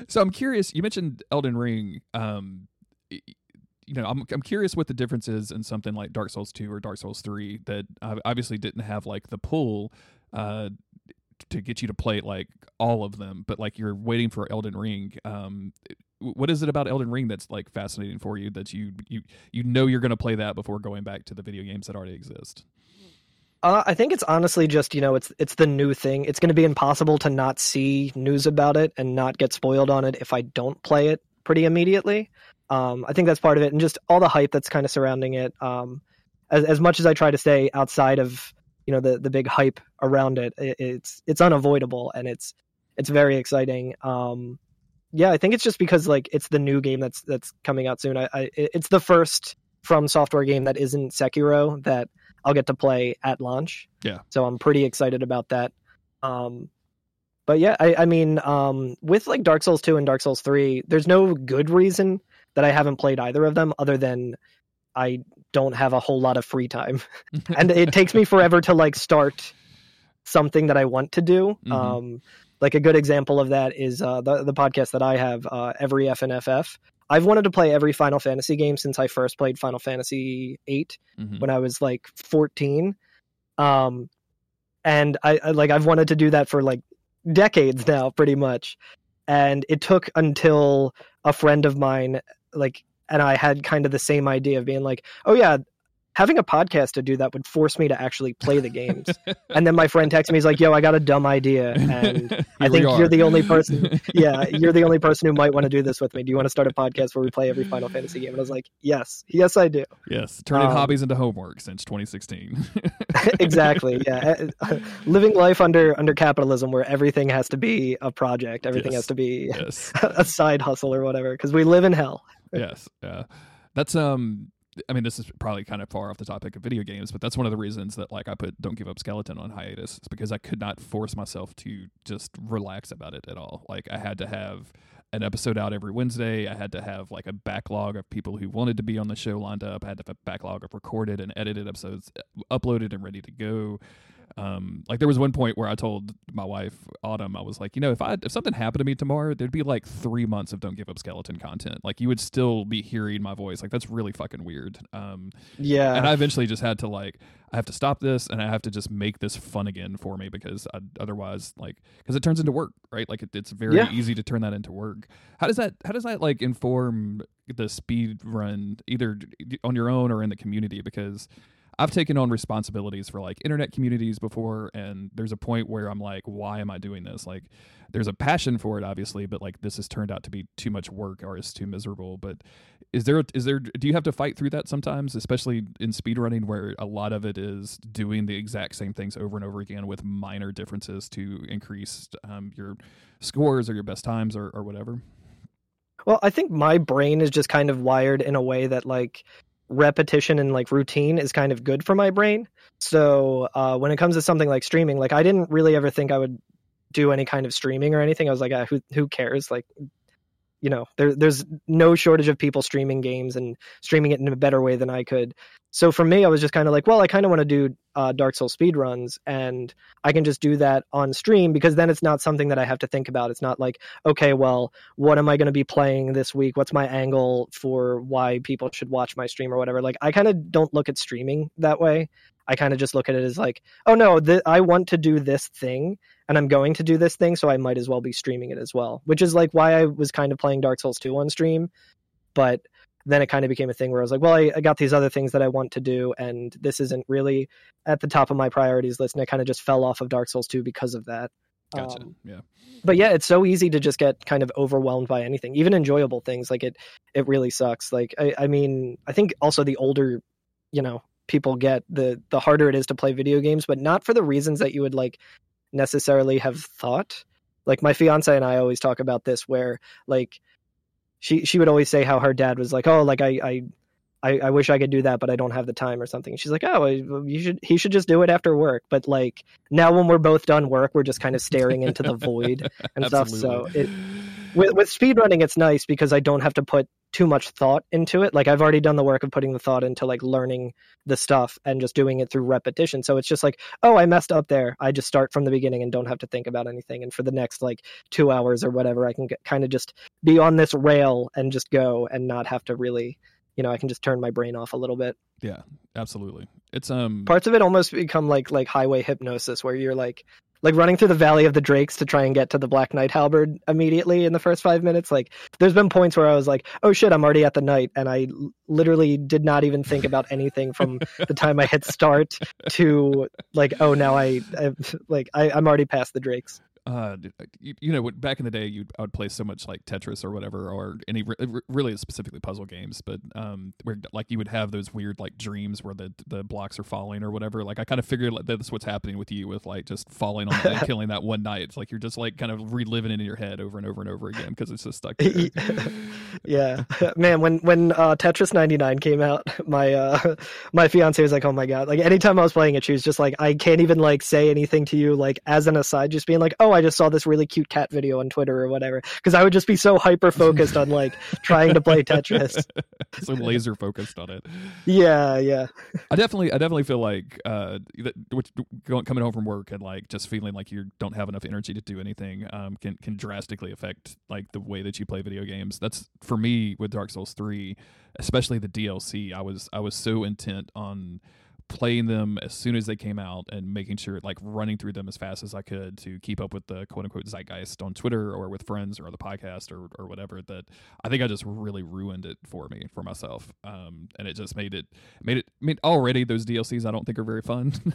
so I'm curious. You mentioned Elden Ring. Um, you know, I'm I'm curious what the difference is in something like Dark Souls 2 or Dark Souls 3 that obviously didn't have like the pull uh, to get you to play like all of them, but like you're waiting for Elden Ring. Um, what is it about Elden Ring that's like fascinating for you that you you you know you're going to play that before going back to the video games that already exist? Uh, I think it's honestly just you know it's it's the new thing. It's going to be impossible to not see news about it and not get spoiled on it if I don't play it pretty immediately. Um, I think that's part of it, and just all the hype that's kind of surrounding it. Um, as as much as I try to stay outside of you know the the big hype around it, it it's it's unavoidable and it's it's very exciting. Um, yeah, I think it's just because like it's the new game that's that's coming out soon. I, I it's the first from software game that isn't Sekiro that I'll get to play at launch. Yeah. So I'm pretty excited about that. Um, but yeah, I, I mean, um, with like Dark Souls 2 and Dark Souls 3, there's no good reason that I haven't played either of them other than I don't have a whole lot of free time. and it takes me forever to like start something that I want to do. Mm-hmm. Um, like a good example of that is uh, the the podcast that I have, uh, every FNFF. I've wanted to play every Final Fantasy game since I first played Final Fantasy 8 mm-hmm. when I was like 14. Um, and I, I like I've wanted to do that for like decades now, pretty much. And it took until a friend of mine like and I had kind of the same idea of being like, oh yeah, having a podcast to do that would force me to actually play the games. and then my friend texts me, he's like, yo, I got a dumb idea. And I think you're the only person, yeah, you're the only person who might want to do this with me. Do you want to start a podcast where we play every Final Fantasy game? And I was like, yes, yes, I do. Yes. Turning um, hobbies into homework since 2016. exactly. Yeah. Living life under, under capitalism where everything has to be a project. Everything yes. has to be yes. a side hustle or whatever. Cause we live in hell. yes. Yeah. That's, um, I mean, this is probably kind of far off the topic of video games, but that's one of the reasons that like I put Don't Give Up Skeleton on hiatus. It's because I could not force myself to just relax about it at all. Like I had to have an episode out every Wednesday. I had to have like a backlog of people who wanted to be on the show lined up. I had to have a backlog of recorded and edited episodes uh, uploaded and ready to go. Um, like there was one point where I told my wife Autumn, I was like, you know, if I if something happened to me tomorrow, there'd be like three months of Don't Give Up Skeleton content. Like you would still be hearing my voice. Like that's really fucking weird. Um, yeah. And I eventually just had to like, I have to stop this and I have to just make this fun again for me because I, otherwise, like, because it turns into work, right? Like it, it's very Yeah. easy to turn that into work. How does that? How does that like inform the speed run either on your own or in the community? Because I've taken on responsibilities for like internet communities before, and there's a point where I'm like, why am I doing this? Like, there's a passion for it, obviously, but like this has turned out to be too much work or it's too miserable. But is there is there do you have to fight through that sometimes, especially in speedrunning where a lot of it is doing the exact same things over and over again with minor differences to increase um, your scores or your best times or, or whatever? Well, I think my brain is just kind of wired in a way that like repetition and like routine is kind of good for my brain. So uh, when it comes to something like streaming, like I didn't really ever think I would do any kind of streaming or anything. I was like, ah, who who cares? Like, you know, there there's no shortage of people streaming games and streaming it in a better way than I could. So for me, I was just kind of like, well, I kind of want to do uh, Dark Souls speed runs, and I can just do that on stream because then it's not something that I have to think about. It's not like, okay, well, what am I going to be playing this week? What's my angle for why people should watch my stream or whatever? Like, I kind of don't look at streaming that way. I kind of just look at it as like, oh no, th- I want to do this thing, and I'm going to do this thing, so I might as well be streaming it as well. Which is like why I was kind of playing Dark Souls 2 on stream, but then it kind of became a thing where I was like, well, I, I got these other things that I want to do, and this isn't really at the top of my priorities list, and I kind of just fell off of Dark Souls 2 because of that. Gotcha. Um, yeah. but yeah, it's so easy to just get kind of overwhelmed by anything, even enjoyable things. Like it, it really sucks. Like I, I mean, I think also the older, you know, people get, the the harder it is to play video games, but not for the reasons that you would like necessarily have thought. Like my fiance and I always talk about this, where like she she would always say how her dad was like, oh, like I I. I, I wish I could do that, but I don't have the time or something. She's like, oh, you should. He should just do it after work. But like now, when we're both done work, we're just kind of staring into the void and stuff. So it, with with speedrunning it's nice because I don't have to put too much thought into it. Like I've already done the work of putting the thought into like learning the stuff and just doing it through repetition. So it's just like, oh, I messed up there. I just start from the beginning and don't have to think about anything. And for the next like 2 hours or whatever, I can get, kind of just be on this rail and just go and not have to really, you know, I can just turn my brain off a little bit. Yeah, absolutely. It's um Parts of it almost become like like highway hypnosis where you're like like running through the valley of the drakes to try and get to the black knight halberd immediately in the first five minutes like there's been points where i was like oh shit i'm already at the knight and i l- literally did not even think about anything from the time i hit start to like oh now i i like I, i'm already past the drakes uh, you, you know, back in the day, you I would play so much like Tetris or whatever, or any re- re- really specifically puzzle games. But um, where like you would have those weird like dreams where the the blocks are falling or whatever. Like I kind of figured like that's what's happening with you with like just falling on and killing that one knight. It's like you're just like kind of reliving it in your head over and over and over again because it's just stuck. Yeah man when when uh tetris 99 came out my uh my fiance was like oh my god like anytime i was playing it she was just like i can't even like say anything to you like as an aside just being like oh i just saw this really cute cat video on twitter or whatever because i would just be so hyper focused on like trying to play tetris so laser focused on it. yeah yeah I definitely, I definitely feel like uh, that, which, going, coming home from work and like just feeling like you don't have enough energy to do anything um, can can drastically affect like the way that you play video games. That's for me with Dark Souls three, especially the DLC. I was I was so intent on playing them as soon as they came out and making sure like running through them as fast as I could to keep up with the quote unquote zeitgeist on Twitter or with friends or the podcast or, or whatever that I think I just really ruined it for me for myself. Um, and it just made it made it I mean already those DLCs I don't think are very fun.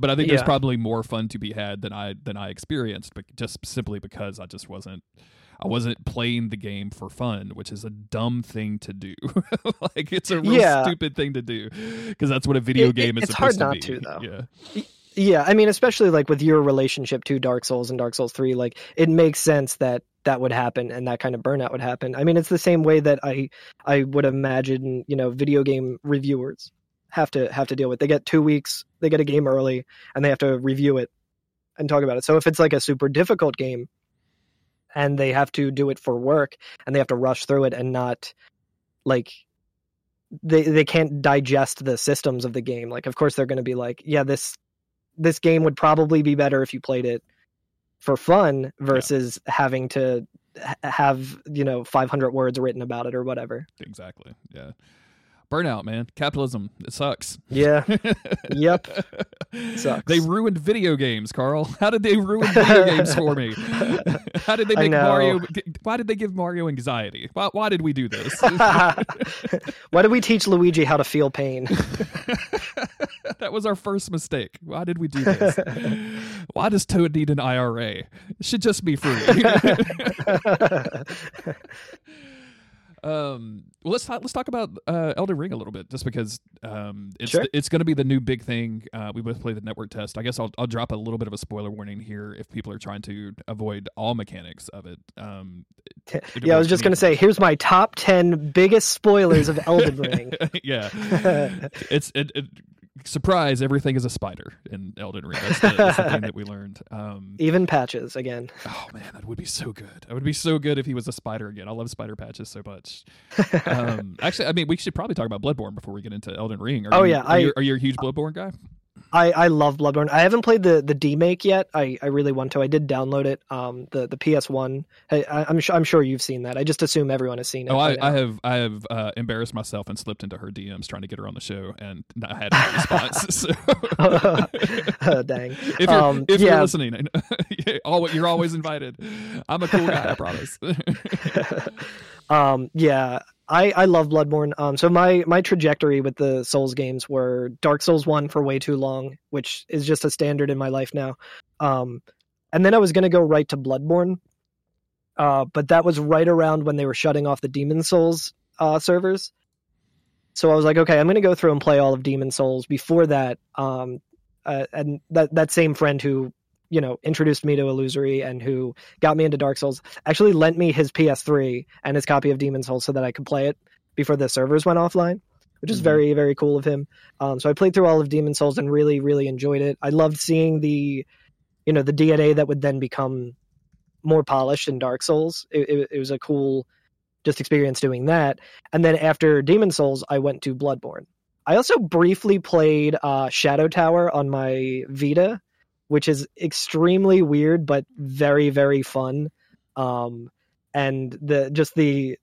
But I think there's probably more fun to be had than I than I experienced but just simply because I just wasn't I wasn't playing the game for fun, which is a dumb thing to do. like it's a real Yeah. stupid thing to do because that's what a video It- it- game is it's hard not to be. to, though. Yeah. Yeah, I mean, especially like with your relationship to Dark Souls and Dark Souls 3, like it makes sense that that would happen and that kind of burnout would happen. I mean, it's the same way that I I would imagine, you know, video game reviewers have to have to deal with. They get 2 weeks, they get a game early and they have to review it and talk about it. So if it's like a super difficult game and they have to do it for work and they have to rush through it and not like they they can't digest the systems of the game. Like of course they're going to be like, yeah, this this game would probably be better if you played it for fun versus yeah. having to have, you know, 500 words written about it or whatever. Exactly. Yeah burnout, man. Capitalism. It sucks. Yeah. yep. Sucks. They ruined video games, Karl. How did they ruin video games for me? How did they make Mario? Why did they give Mario anxiety? Why, why did we do this? why did we teach Luigi how to feel pain? that was our first mistake. Why did we do this? Why does Toad need an IRA? It should just be free. Um, well, let's talk, let's talk about uh, Elden Ring a little bit, just because um, it's sure. it's going to be the new big thing. Uh, we both play the network test. I guess I'll I'll drop a little bit of a spoiler warning here if people are trying to avoid all mechanics of it. Um, it yeah, I was just going to say, here's my top ten biggest spoilers of Elden Ring. yeah, it's it, it surprise, everything is a spider in Elden Ring. That's the, that's the thing that we learned. Um, Even patches again. Oh man, that would be so good. That would be so good if he was a spider again. I love spider patches so much. Um, actually, I mean, we should probably talk about Bloodborne before we get into Elden Ring. Are oh you, yeah, are, I, you, are you a huge Bloodborne guy? I, I love Bloodborne. I haven't played the the demake yet. I, I really want to. I did download it. Um, the the PS One. I, I'm sure I'm sure you've seen that. I just assume everyone has seen it. Oh, I, I have I have uh, embarrassed myself and slipped into her DMs trying to get her on the show, and I had no response. So. oh, dang. If you're um, if yeah. you're listening, you're always invited. I'm a cool guy. I promise. Um, yeah. I, I love Bloodborne. Um, so my my trajectory with the Souls games were Dark Souls one for way too long, which is just a standard in my life now. Um, and then I was gonna go right to Bloodborne, uh, but that was right around when they were shutting off the Demon Souls uh, servers. So I was like, okay, I'm gonna go through and play all of Demon Souls before that. Um, uh, and that that same friend who you know introduced me to Illusory and who got me into Dark Souls actually lent me his PS3 and his copy of Demon Souls so that I could play it before the servers went offline, which is mm-hmm. very very cool of him. Um, so I played through all of Demon Souls and really really enjoyed it. I loved seeing the you know the DNA that would then become more polished in Dark Souls. It, it, it was a cool just experience doing that. And then after Demon Souls, I went to Bloodborne. I also briefly played uh, Shadow Tower on my Vita which is extremely weird but very very fun. Um, and the just the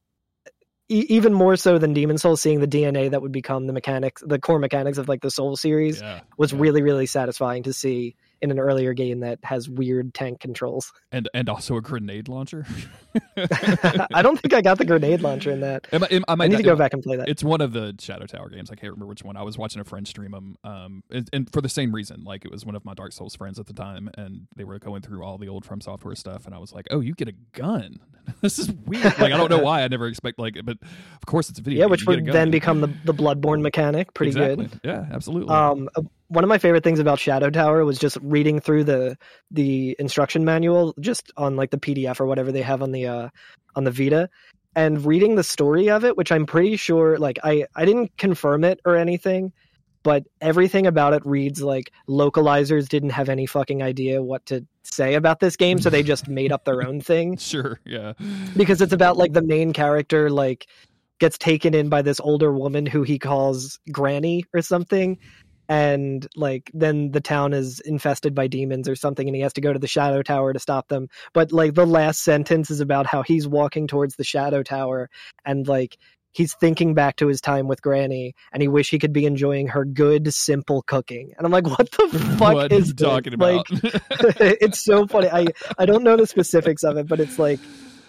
e- even more so than Demon Souls, seeing the DNA that would become the mechanics, the core mechanics of like the Soul series, yeah, was yeah. really really satisfying to see in an earlier game that has weird tank controls. And and also a grenade launcher. I don't think I got the grenade launcher in that. Am I, am, I, I need to go back and play that. It's one of the Shadow Tower games. I can't remember which one. I was watching a friend stream them, um, and, and, for the same reason. Like it was one of my Dark Souls friends at the time, and they were going through all the old From Software stuff, and I was like, "Oh, you get a gun? this is weird." Like I don't know why I never expect like, but of course it's a video. Yeah, game. which would then become the the Bloodborne mechanic. Pretty exactly. good. Yeah, absolutely. Um, one of my favorite things about Shadow Tower was just reading through the the instruction manual just on like the PDF or whatever they have on the uh on the Vita and reading the story of it, which I'm pretty sure like I I didn't confirm it or anything, but everything about it reads like localizers didn't have any fucking idea what to say about this game, so they just made up their own thing. Sure, yeah. Because it's about like the main character like gets taken in by this older woman who he calls Granny or something and like then the town is infested by demons or something and he has to go to the shadow tower to stop them. But like the last sentence is about how he's walking towards the shadow tower and like he's thinking back to his time with granny and he wish he could be enjoying her good simple cooking. And i'm like what the fuck what is talking about? Like, it's so funny. I i don't know the specifics of it but it's like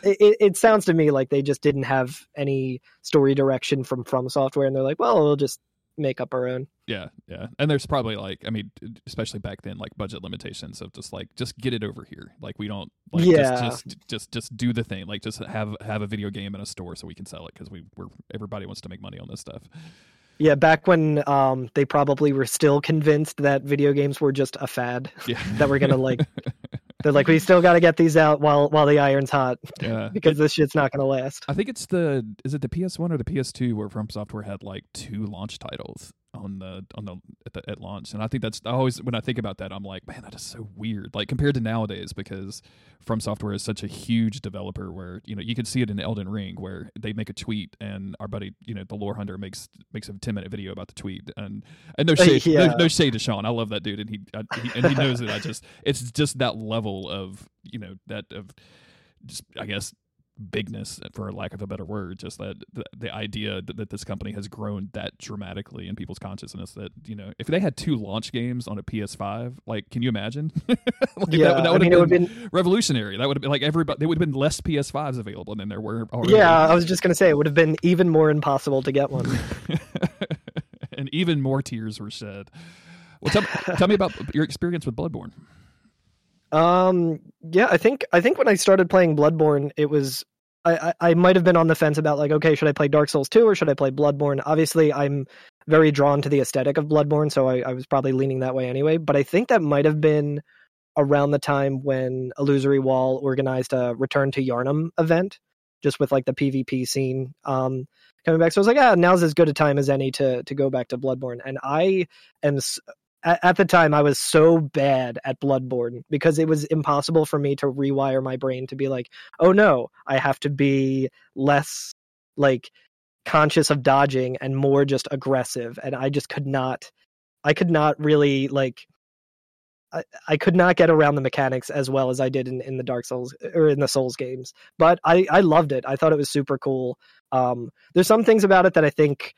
it, it sounds to me like they just didn't have any story direction from from software and they're like well we'll just make up our own. Yeah, yeah. And there's probably like I mean, especially back then, like budget limitations of just like just get it over here. Like we don't like yeah. just, just just just do the thing. Like just have have a video game in a store so we can sell it because we we're everybody wants to make money on this stuff. Yeah, back when um, they probably were still convinced that video games were just a fad. Yeah. that we're gonna like. They're like, we mm-hmm. still got to get these out while while the iron's hot. Yeah. because this shit's not gonna last. I think it's the is it the PS1 or the PS2 where From Software had like two launch titles on the on the at, the, at launch, and I think that's I always when I think about that, I'm like, man, that is so weird. Like compared to nowadays, because From Software is such a huge developer, where you know you can see it in Elden Ring, where they make a tweet, and our buddy, you know, the Lore Hunter makes makes a 10 minute video about the tweet, and and no uh, shade, Yeah. no, no shade to Sean, I love that dude, and he, I, he and he knows it. I just it's just that level of you know that of just I guess bigness for lack of a better word just that the, the idea that, that this company has grown that dramatically in people's consciousness that you know if they had two launch games on a ps5 like can you imagine like, yeah, that, that I would mean, it have been, been. revolutionary that would have been like everybody there would have been less ps5s available than there were already. Yeah, I was just gonna say it would have been even more impossible to get one. and even more tears were shed well tell, tell me about your experience with bloodborne Um, yeah, I think I think when I started playing Bloodborne, it was I, I, might have been on the fence about like, okay, should I play Dark Souls 2 or should I play Bloodborne? Obviously, I'm very drawn to the aesthetic of Bloodborne, so I, I was probably leaning that way anyway. But I think that might have been around the time when Illusory Wall organized a Return to Yharnam event, just with like the PvP scene um, coming back. So I was like, ah, now's as good a time as any to to go back to Bloodborne. And I am at, at the time I was so bad at Bloodborne because it was impossible for me to rewire my brain to be like, oh no, I have to be less like conscious of dodging and more just aggressive. And I just could not, I could not really like. I, I could not get around the mechanics as well as I did in, in the Dark Souls or in the Souls games, but I, I loved it. I thought it was super cool. Um, there's some things about it that I think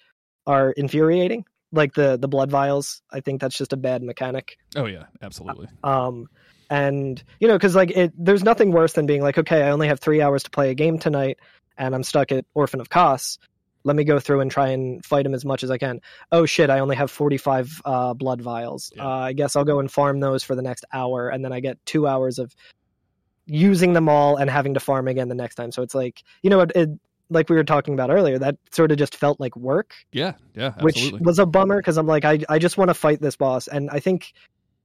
are infuriating, like the the blood vials. I think that's just a bad mechanic. oh yeah absolutely Um, and you know, because like it, there's nothing worse than being like, okay, I only have three hours to play a game tonight, and I'm stuck at Orphan of Kos. Let me go through and try and fight him as much as I can. Oh shit, I only have 45 uh, blood vials. Yeah. Uh, I guess I'll go and farm those for the next hour, and then I get two hours of using them all and having to farm again the next time. So it's like, you know, it, it like we were talking about earlier, that sort of just felt like work yeah yeah which was a bummer because I'm like, I, I just want to fight this boss. And I think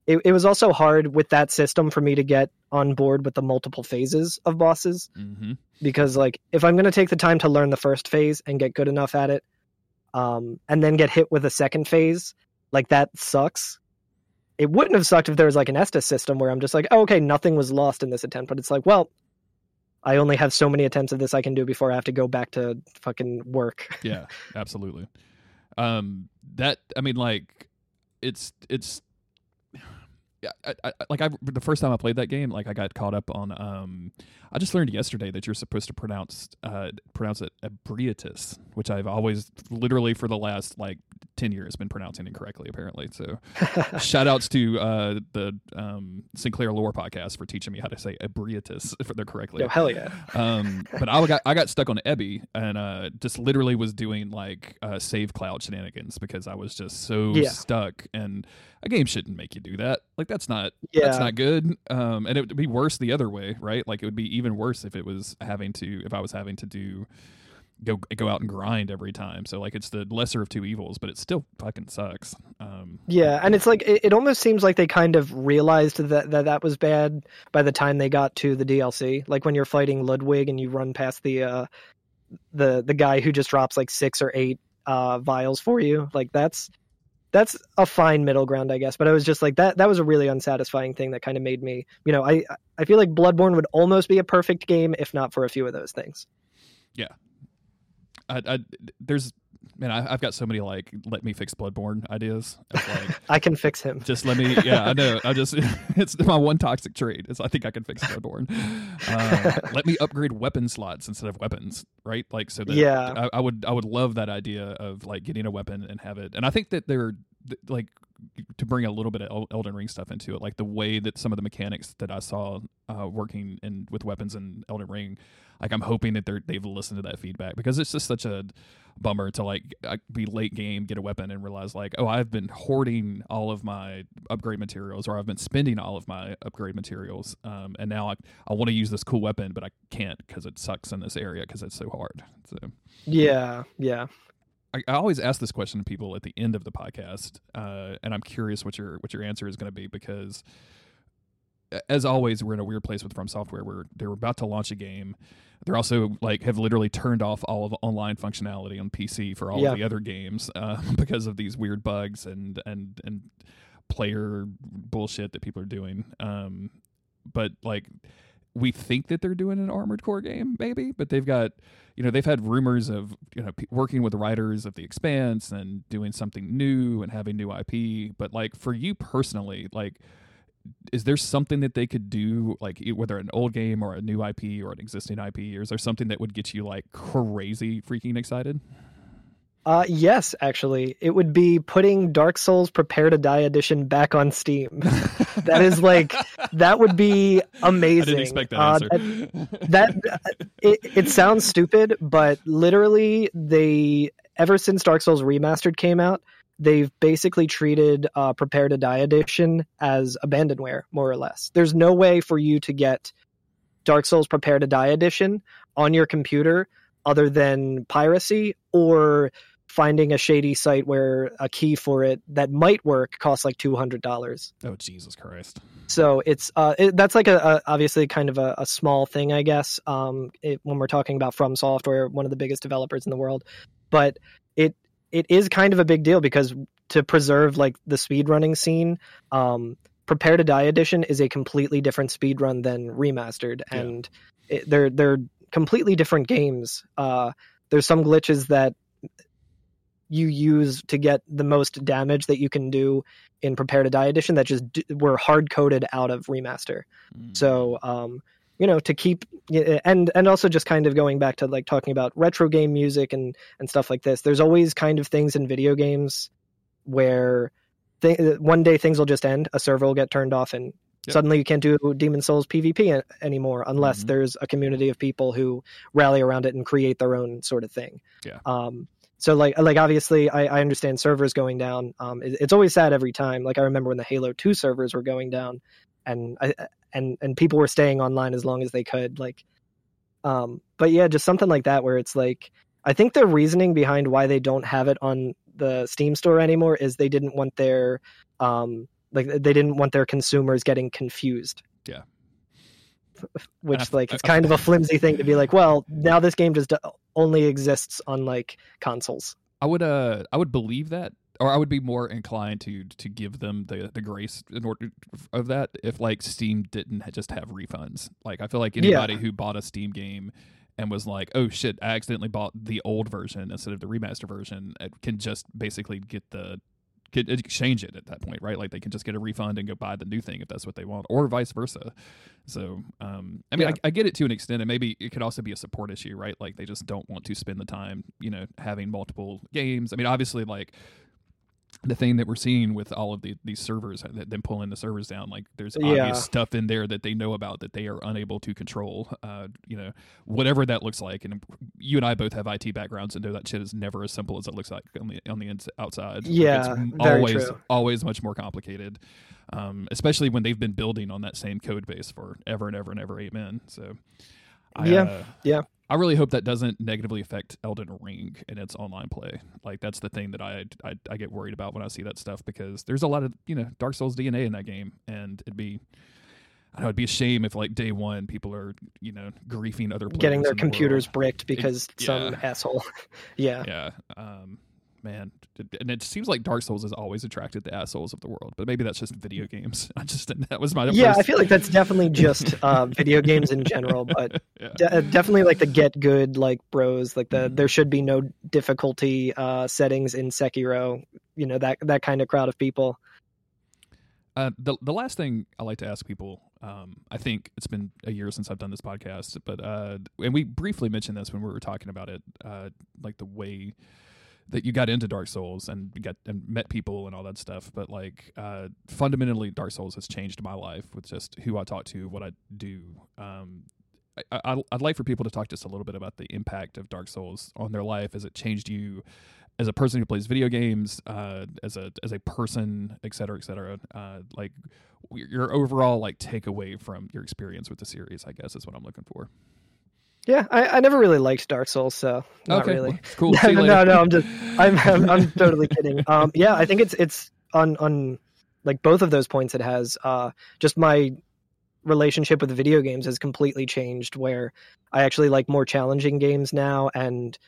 it, it was also hard with that system for me to get on board with the multiple phases of bosses hmm because, like, if I'm going to take the time to learn the first phase and get good enough at it, um, and then get hit with a second phase, like, that sucks. It wouldn't have sucked if there was like an Estus system where I'm just like, oh, okay, nothing was lost in this attempt. But it's like, well, I only have so many attempts of this I can do before I have to go back to fucking work. yeah absolutely um that i mean like it's it's yeah I, I, like i the first time i played that game like i got caught up on um i just learned yesterday that you're supposed to pronounce uh pronounce it Ebrietas which i've always literally for the last like 10 years been pronouncing incorrectly apparently so shout outs to uh the um sinclair lore podcast for teaching me how to say Ebrietas for the correctly Yo, hell yeah. um, but I got I got stuck on Ebby and uh, just literally was doing like uh, save cloud shenanigans because I was just so Yeah. stuck. And a game shouldn't make you do that. Like that's not Yeah. that's not good. Um, and it would be worse the other way, right? Like it would be even worse if it was having to if I was having to do go go out and grind every time. So like it's the lesser of two evils, but it still fucking sucks. Um, Yeah, and it's like it, it almost seems like they kind of realized that, that that was bad by the time they got to the DLC. Like when you're fighting Ludwig and you run past the uh the the guy who just drops like six or eight uh vials for you. Like that's that's a fine middle ground, I guess. But I was just like that that was a really unsatisfying thing that kind of made me, you know, I I feel like Bloodborne would almost be a perfect game if not for a few of those things. I, I there's man, I, I've got so many like let me fix Bloodborne ideas. Like I can fix him. just let me yeah i know i just it's my one toxic trait is i think i can fix bloodborne uh, let me upgrade weapon slots instead of weapons right like so that Yeah. I, I would i would love that idea of like getting a weapon and have it and i think that they're like to bring a little bit of El- elden ring stuff into it like the way that some of the mechanics that i saw uh, working in with weapons in elden ring like i'm hoping that they're they've listened to that feedback because it's just such a bummer to like be late game get a weapon and realize like oh i've been hoarding all of my upgrade materials or i've been spending all of my upgrade materials um, and now i, I want to use this cool weapon but i can't because it sucks in this area because it's so hard so Yeah, yeah. I, I always ask this question to people at the end of the podcast, uh, and I'm curious what your what your answer is going to be because, as always, we're in a weird place with From Software where they're about to launch a game. They're also like have literally turned off all of online functionality on PC for all Yeah. of the other games uh, because of these weird bugs and and and player bullshit that people are doing. Um, but like we think that they're doing an armored core game maybe but they've got you know they've had rumors of you know pe- working with writers of the expanse and doing something new and having new ip but like for you personally like is there something that they could do like whether an old game or a new ip or an existing ip or is there something that would get you like crazy freaking excited? Uh, yes, actually, it would be putting Dark Souls Prepare to Die edition back on Steam. that is like that would be amazing. i didn't expect that Uh, answer that it, it sounds stupid, but literally they ever since Dark Souls Remastered came out, they've basically treated uh, Prepare to Die edition as abandonware, more or less. There's no way for you to get Dark Souls Prepare to Die edition on your computer other than piracy or finding a shady site where a key for it that might work costs like two hundred dollars. oh jesus christ So it's uh, it, that's like a, a obviously kind of a, a small thing, I guess. Um, it, when we're talking about From Software, one of the biggest developers in the world, but it it is kind of a big deal because to preserve like the speedrunning scene, um, Prepare to Die edition is a completely different speedrun than remastered, Yeah. and it, they're they're completely different games. Uh, there's some glitches that you use to get the most damage that you can do in Prepare to Die edition that just d- were hard coded out of remaster. Mm. So, um, you know, to keep and and also just kind of going back to like talking about retro game music and and stuff like this. There's always kind of things in video games where th- one day things will just end, a server will get turned off, and Yep. suddenly you can't do Demon Souls PvP anymore unless Mhm. there's a community of people who rally around it and create their own sort of thing. Yeah. Um, so like like obviously I, I understand servers going down. Um, it- it's always sad every time. Like I remember when the Halo Two servers were going down, and I and and people were staying online as long as they could. Like, um, but yeah, just something like that where it's like I think the reasoning behind why they don't have it on the Steam store anymore is they didn't want their um like they didn't want their consumers getting confused. Yeah. Which like it's kind of a flimsy thing to be like, well, now this game just only exists on like consoles. I would uh I would believe that or I would be more inclined to to give them the the grace in order of that if like Steam didn't just have refunds. Like I feel like Yeah. anybody who bought a Steam game and was like, "Oh shit, I accidentally bought the old version instead of the remaster version," it can just basically get the get exchange it at that point, right? Like they can just get a refund and go buy the new thing if that's what they want, or vice versa. So, um, I mean, Yeah. I, I get it to an extent, and maybe it could also be a support issue, right? Like they just don't want to spend the time, you know, having multiple games. I mean, obviously, like the thing that we're seeing with all of the, these servers, uh, them pulling the servers down, like there's obvious Yeah. stuff in there that they know about that they are unable to control. Uh, you know, whatever that looks like, and you and I both have IT backgrounds and know that shit is never as simple as it looks like on the on the ins- outside. Yeah, it's very always true. always much more complicated. Um, especially when they've been building on that same code base for ever and ever and ever. Amen. So, I, Yeah, uh, yeah. I really hope that doesn't negatively affect Elden Ring and its online play. Like that's the thing that I, I I get worried about when I see that stuff because there's a lot of you know Dark Souls DNA in that game, and it'd be I know it'd be a shame if like day one people are you know griefing other players Getting their the computers world. bricked because some yeah. asshole. yeah. Yeah, um, man, and it seems like Dark Souls has always attracted the assholes of the world, but maybe that's just video games. I just that was my Yeah, I feel like that's definitely just uh, video games in general, but yeah. de- uh, definitely like the get good like bros, like the Mhm. there should be no difficulty uh, settings in Sekiro. You know that that kind of crowd of people. Uh, the the last thing I like to ask people, um, I think it's been a year since I've done this podcast, but uh, and we briefly mentioned this when we were talking about it, uh, like the way that you got into Dark Souls and got and met people and all that stuff. But like uh, fundamentally, Dark Souls has changed my life with just who I talk to, what I do. Um, I, I'd like for people to talk just a little bit about the impact of Dark Souls on their life. Has it changed you as a person who plays video games, uh, as a as a person, et cetera, et cetera? Uh, like your overall like takeaway from your experience with the series, I guess, is what I'm looking for. Yeah, I, I never really liked Dark Souls, so not okay, really. cool. no, no, no, I'm just, I'm, I'm, I'm totally kidding. Um, yeah, I think it's, it's on, on, like both of those points. It has, uh, just my relationship with video games has completely changed. Where I actually like more challenging games now, and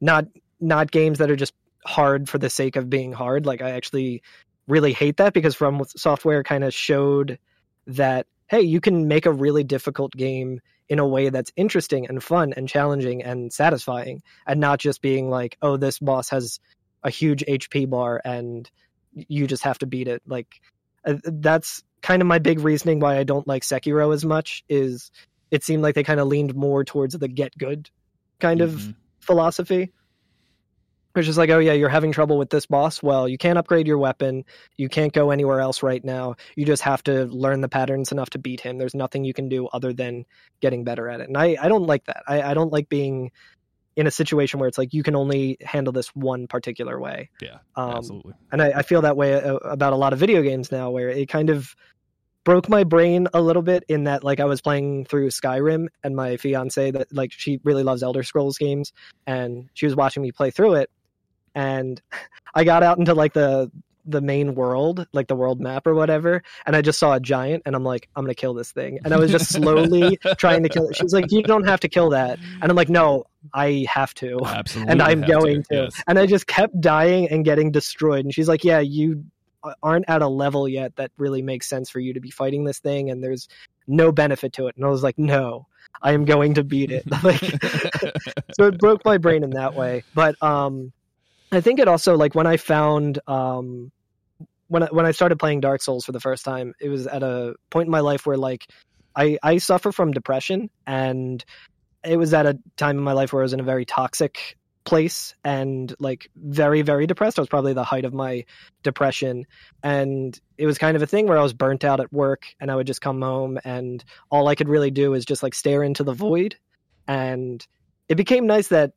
not, not games that are just hard for the sake of being hard. Like I actually really hate that because From Software kind of showed that hey, you can make a really difficult game in a way that's interesting and fun and challenging and satisfying and not just being like oh this boss has a huge hp bar and you just have to beat it like uh, that's kind of my big reasoning why i don't like sekiro as much is it seemed like they kind of leaned more towards the get good kind of Mhm. philosophy which is like oh yeah you're having trouble with this boss? Well you can't upgrade your weapon. You can't go anywhere else right now. You just have to learn the patterns enough to beat him. There's nothing you can do other than getting better at it. And i, I don't like that. I, I don't like being in a situation where it's like you can only handle this one particular way. Yeah, um, absolutely. and I, I feel that way uh, about a lot of video games now where it kind of broke my brain a little bit in that like i was playing through skyrim and my fiance that like she really loves elder scrolls games and she was watching me play through it and i got out into like the the main world like the world map or whatever and i just saw a giant and i'm like i'm gonna kill this thing and i was just slowly trying to kill it she's like you don't have to kill that and i'm like no i have to Absolutely. and I'm going to. Yes. And I just kept dying and getting destroyed. And she's like, "Yeah, you aren't at a level yet that really makes sense for you to be fighting this thing, and there's no benefit to it." And I was like, "No, I am going to beat it." like, so it broke my brain in that way. But um, I think it also like when I found um, when I, when I started playing Dark Souls for the first time, it was at a point in my life where like I I suffer from depression and it was at a time in my life where I was in a very toxic place and like very very depressed. I was probably the height of my depression and it was kind of a thing where I was burnt out at work and I would just come home and all I could really do is just like stare into the void and it became nice that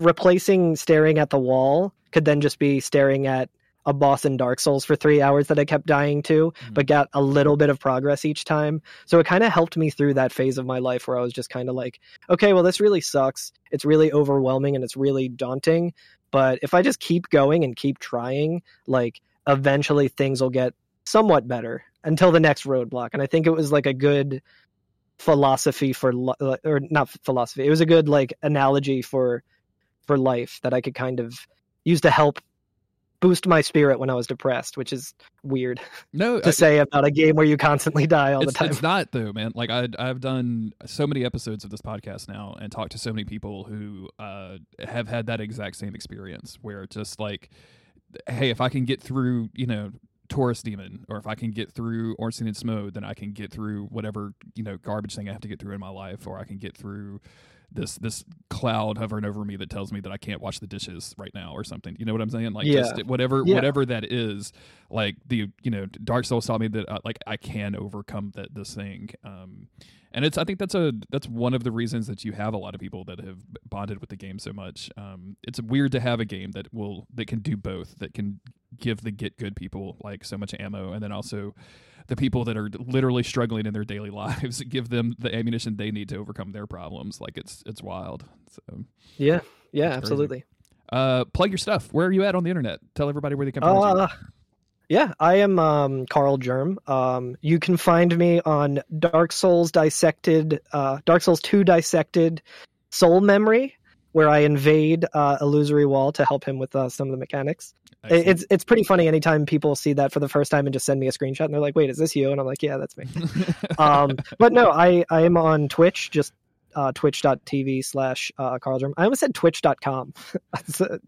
replacing staring at the wall could then just be staring at a boss in Dark Souls for 3 hours that I kept dying to Mhm. but got a little bit of progress each time. So it kind of helped me through that phase of my life where I was just kind of like, okay, well, this really sucks. It's really overwhelming and it's really daunting. But if I just keep going and keep trying, like eventually things will get somewhat better until the next roadblock. And I think it was like a good philosophy for, or not philosophy, it was a good like analogy for, for life that I could kind of use to help boost my spirit when I was depressed, which is weird no, to I- say about a game where you constantly die all the time. it's not though, man. Like I, I've done so many episodes of this podcast now, and talked to so many people who uh, have had that exact same experience, where just like, hey, if I can get through, you know, Taurus Demon, or if I can get through Ornstein and Smough, then I can get through whatever you know garbage thing I have to get through in my life, or I can get through this this cloud hovering over me that tells me that I can't wash the dishes right now or something. You know what I'm saying? Like Yeah. just whatever Yeah. whatever that is. Like the you know Dark Souls taught me that uh, like I can overcome that this thing. Um, and it's I think that's a that's one of the reasons that you have a lot of people that have bonded with the game so much. Um, it's weird to have a game that will that can do both. That can give the get good people like so much ammo, and then also the people that are literally struggling in their daily lives give them the ammunition they need to overcome their problems. Like it's it's wild. So yeah, yeah, absolutely. uh, plug your stuff. Where are you at on the internet? Tell everybody where they can find you. Uh, yeah, I am um, KarlGerm. Um, you can find me on Dark Souls Dissected, uh, Dark Souls 2 Dissected Soul Memory, where I invade uh, Illusory Wall to help him with uh, some of the mechanics. Excellent. It's it's pretty funny anytime people see that for the first time and just send me a screenshot and they're like, "Wait, is this you?" And I'm like, "Yeah, that's me." um, but no, I I am on Twitch, just uh, twitch.tv slash uh, Karl I almost said twitch.com. so,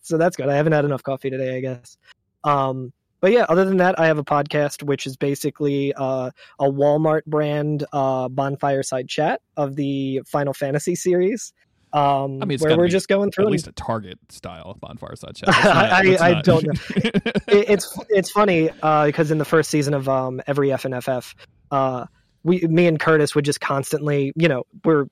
so that's good. I haven't had enough coffee today, I guess. Um, but yeah, other than that, I have a podcast which is basically uh, a Walmart brand uh, bonfire side chat of the Final Fantasy series. Um, I mean, it's where we're just going through At least a Target style bonfire side chat. I- Let's I don't not- it, it's it's funny uh, because in the first season of um, every FNFF, uh, we me and Curtis would just constantly, you know, we're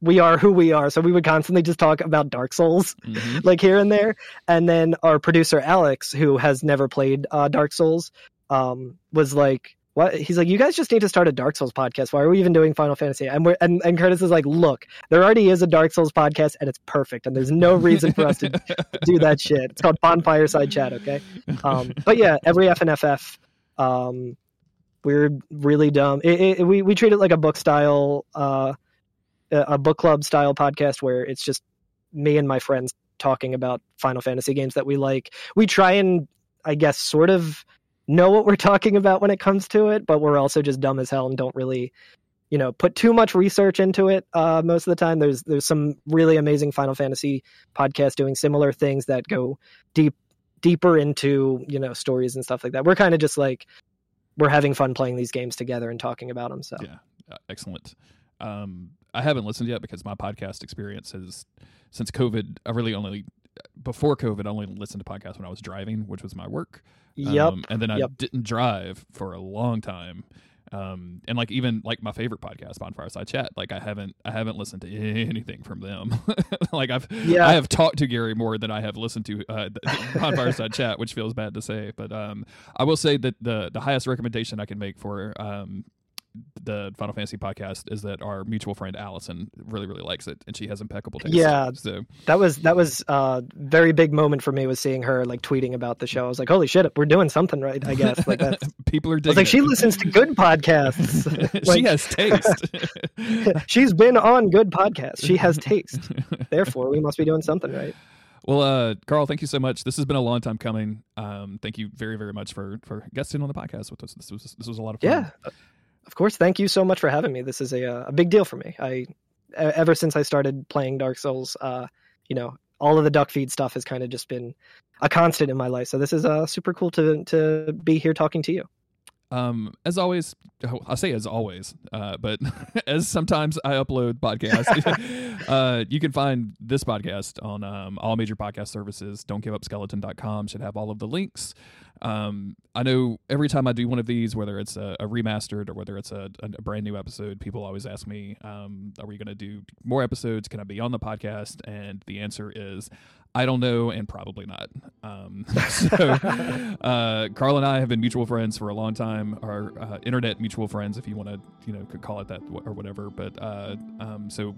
we are who we are, so we would constantly just talk about Dark Souls Mhm. like here and there, and then our producer Alex, who has never played uh, Dark Souls, um, was like, what? He's like you guys just need to start a dark souls podcast. Why are we even doing final fantasy? And we're and, and curtis is like look there already is a dark souls podcast and it's perfect and there's no reason for us to do that shit. It's called bonfireside chat okay? Um, but yeah every fnff um, we're really dumb. It, it, we, we treat it like a book style uh, a book club style podcast where it's just me and my friends talking about final fantasy games that we like. We try and i guess sort of know what we're talking about when it comes to it, but we're also just dumb as hell and don't really, you know, put too much research into it. Uh, most of the time, there's there's some really amazing Final Fantasy podcasts doing similar things that go deep deeper into you know stories and stuff like that. We're kind of just like we're having fun playing these games together and talking about them. So yeah, uh, excellent. Um, I haven't listened yet because my podcast experience has since COVID. I really only before COVID, I only listened to podcasts when I was driving, which was my work. Yep. Um, and then I yep. didn't drive for a long time. Um, and like even like my favorite podcast, Bonfireside Chat, like I haven't I haven't listened to anything from them. like I've yeah. I have talked to Gary more than I have listened to uh, Bonfireside Chat, which feels bad to say, but um, I will say that the the highest recommendation I can make for um the Final Fantasy podcast is that our mutual friend Allison really really likes it and she has impeccable taste. Yeah, so that was that was a very big moment for me was seeing her like tweeting about the show. I was like, holy shit, we're doing something right. I guess like that. People are. I was like, it. she listens to good podcasts. like, she has taste. she's been on good podcasts. She has taste. Therefore, we must be doing something right. Well, uh, Karl, thank you so much. This has been a long time coming. Um, thank you very, very much for for guesting on the podcast with us. This was this was a lot of fun. Yeah, of course, thank you so much for having me. This is a uh, a big deal for me. I ever since I started playing Dark Souls, uh, you know, all of the Duckfeed stuff has kind of just been a constant in my life. So this is uh, super cool to to be here talking to you. Um, as always, I say as always, uh, but as sometimes I upload podcasts, uh, you can find this podcast on um, all major podcast services. Don't give up skeleton.com should have all of the links. Um, I know every time I do one of these, whether it's a, a remastered or whether it's a, a, brand new episode, people always ask me, um, are we going to do more episodes? Can I be on the podcast? And the answer is, I don't know, and probably not. Um, so, uh, Karl and I have been mutual friends for a long time, our uh, internet mutual friends, if you want to, you know, could call it that or whatever. But uh, um, so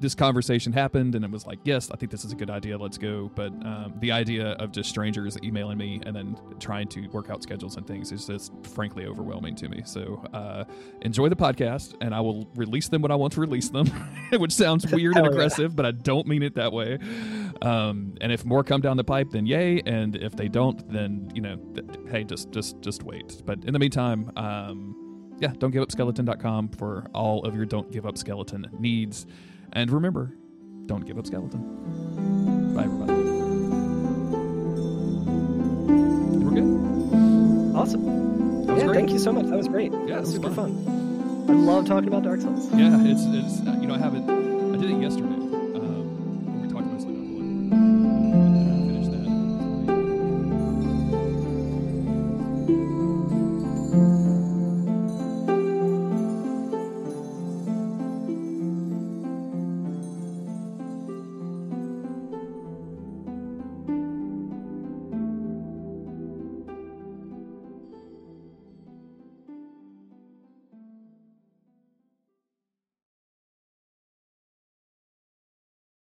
this conversation happened and it was like yes i think this is a good idea. Let's go. But um, the idea of just strangers emailing me and then trying to work out schedules and things is just frankly overwhelming to me. So uh, enjoy the podcast and i will release them when i want to release them which sounds weird and aggressive but i don't mean it that way. Um, and if more come down the pipe then yay and if they don't then you know th- hey just just just wait. But in the meantime um, yeah don't give up skeleton.com for all of your don't give up skeleton needs and remember, don't give up skeleton. Bye, everybody. We're good. Awesome. yeah, great. thank you so much. That was great. Yeah, that was super fun. fun. I love talking about Dark Souls. Yeah, it's, it's you know I haven't I did it yesterday. Um, we talked mostly about the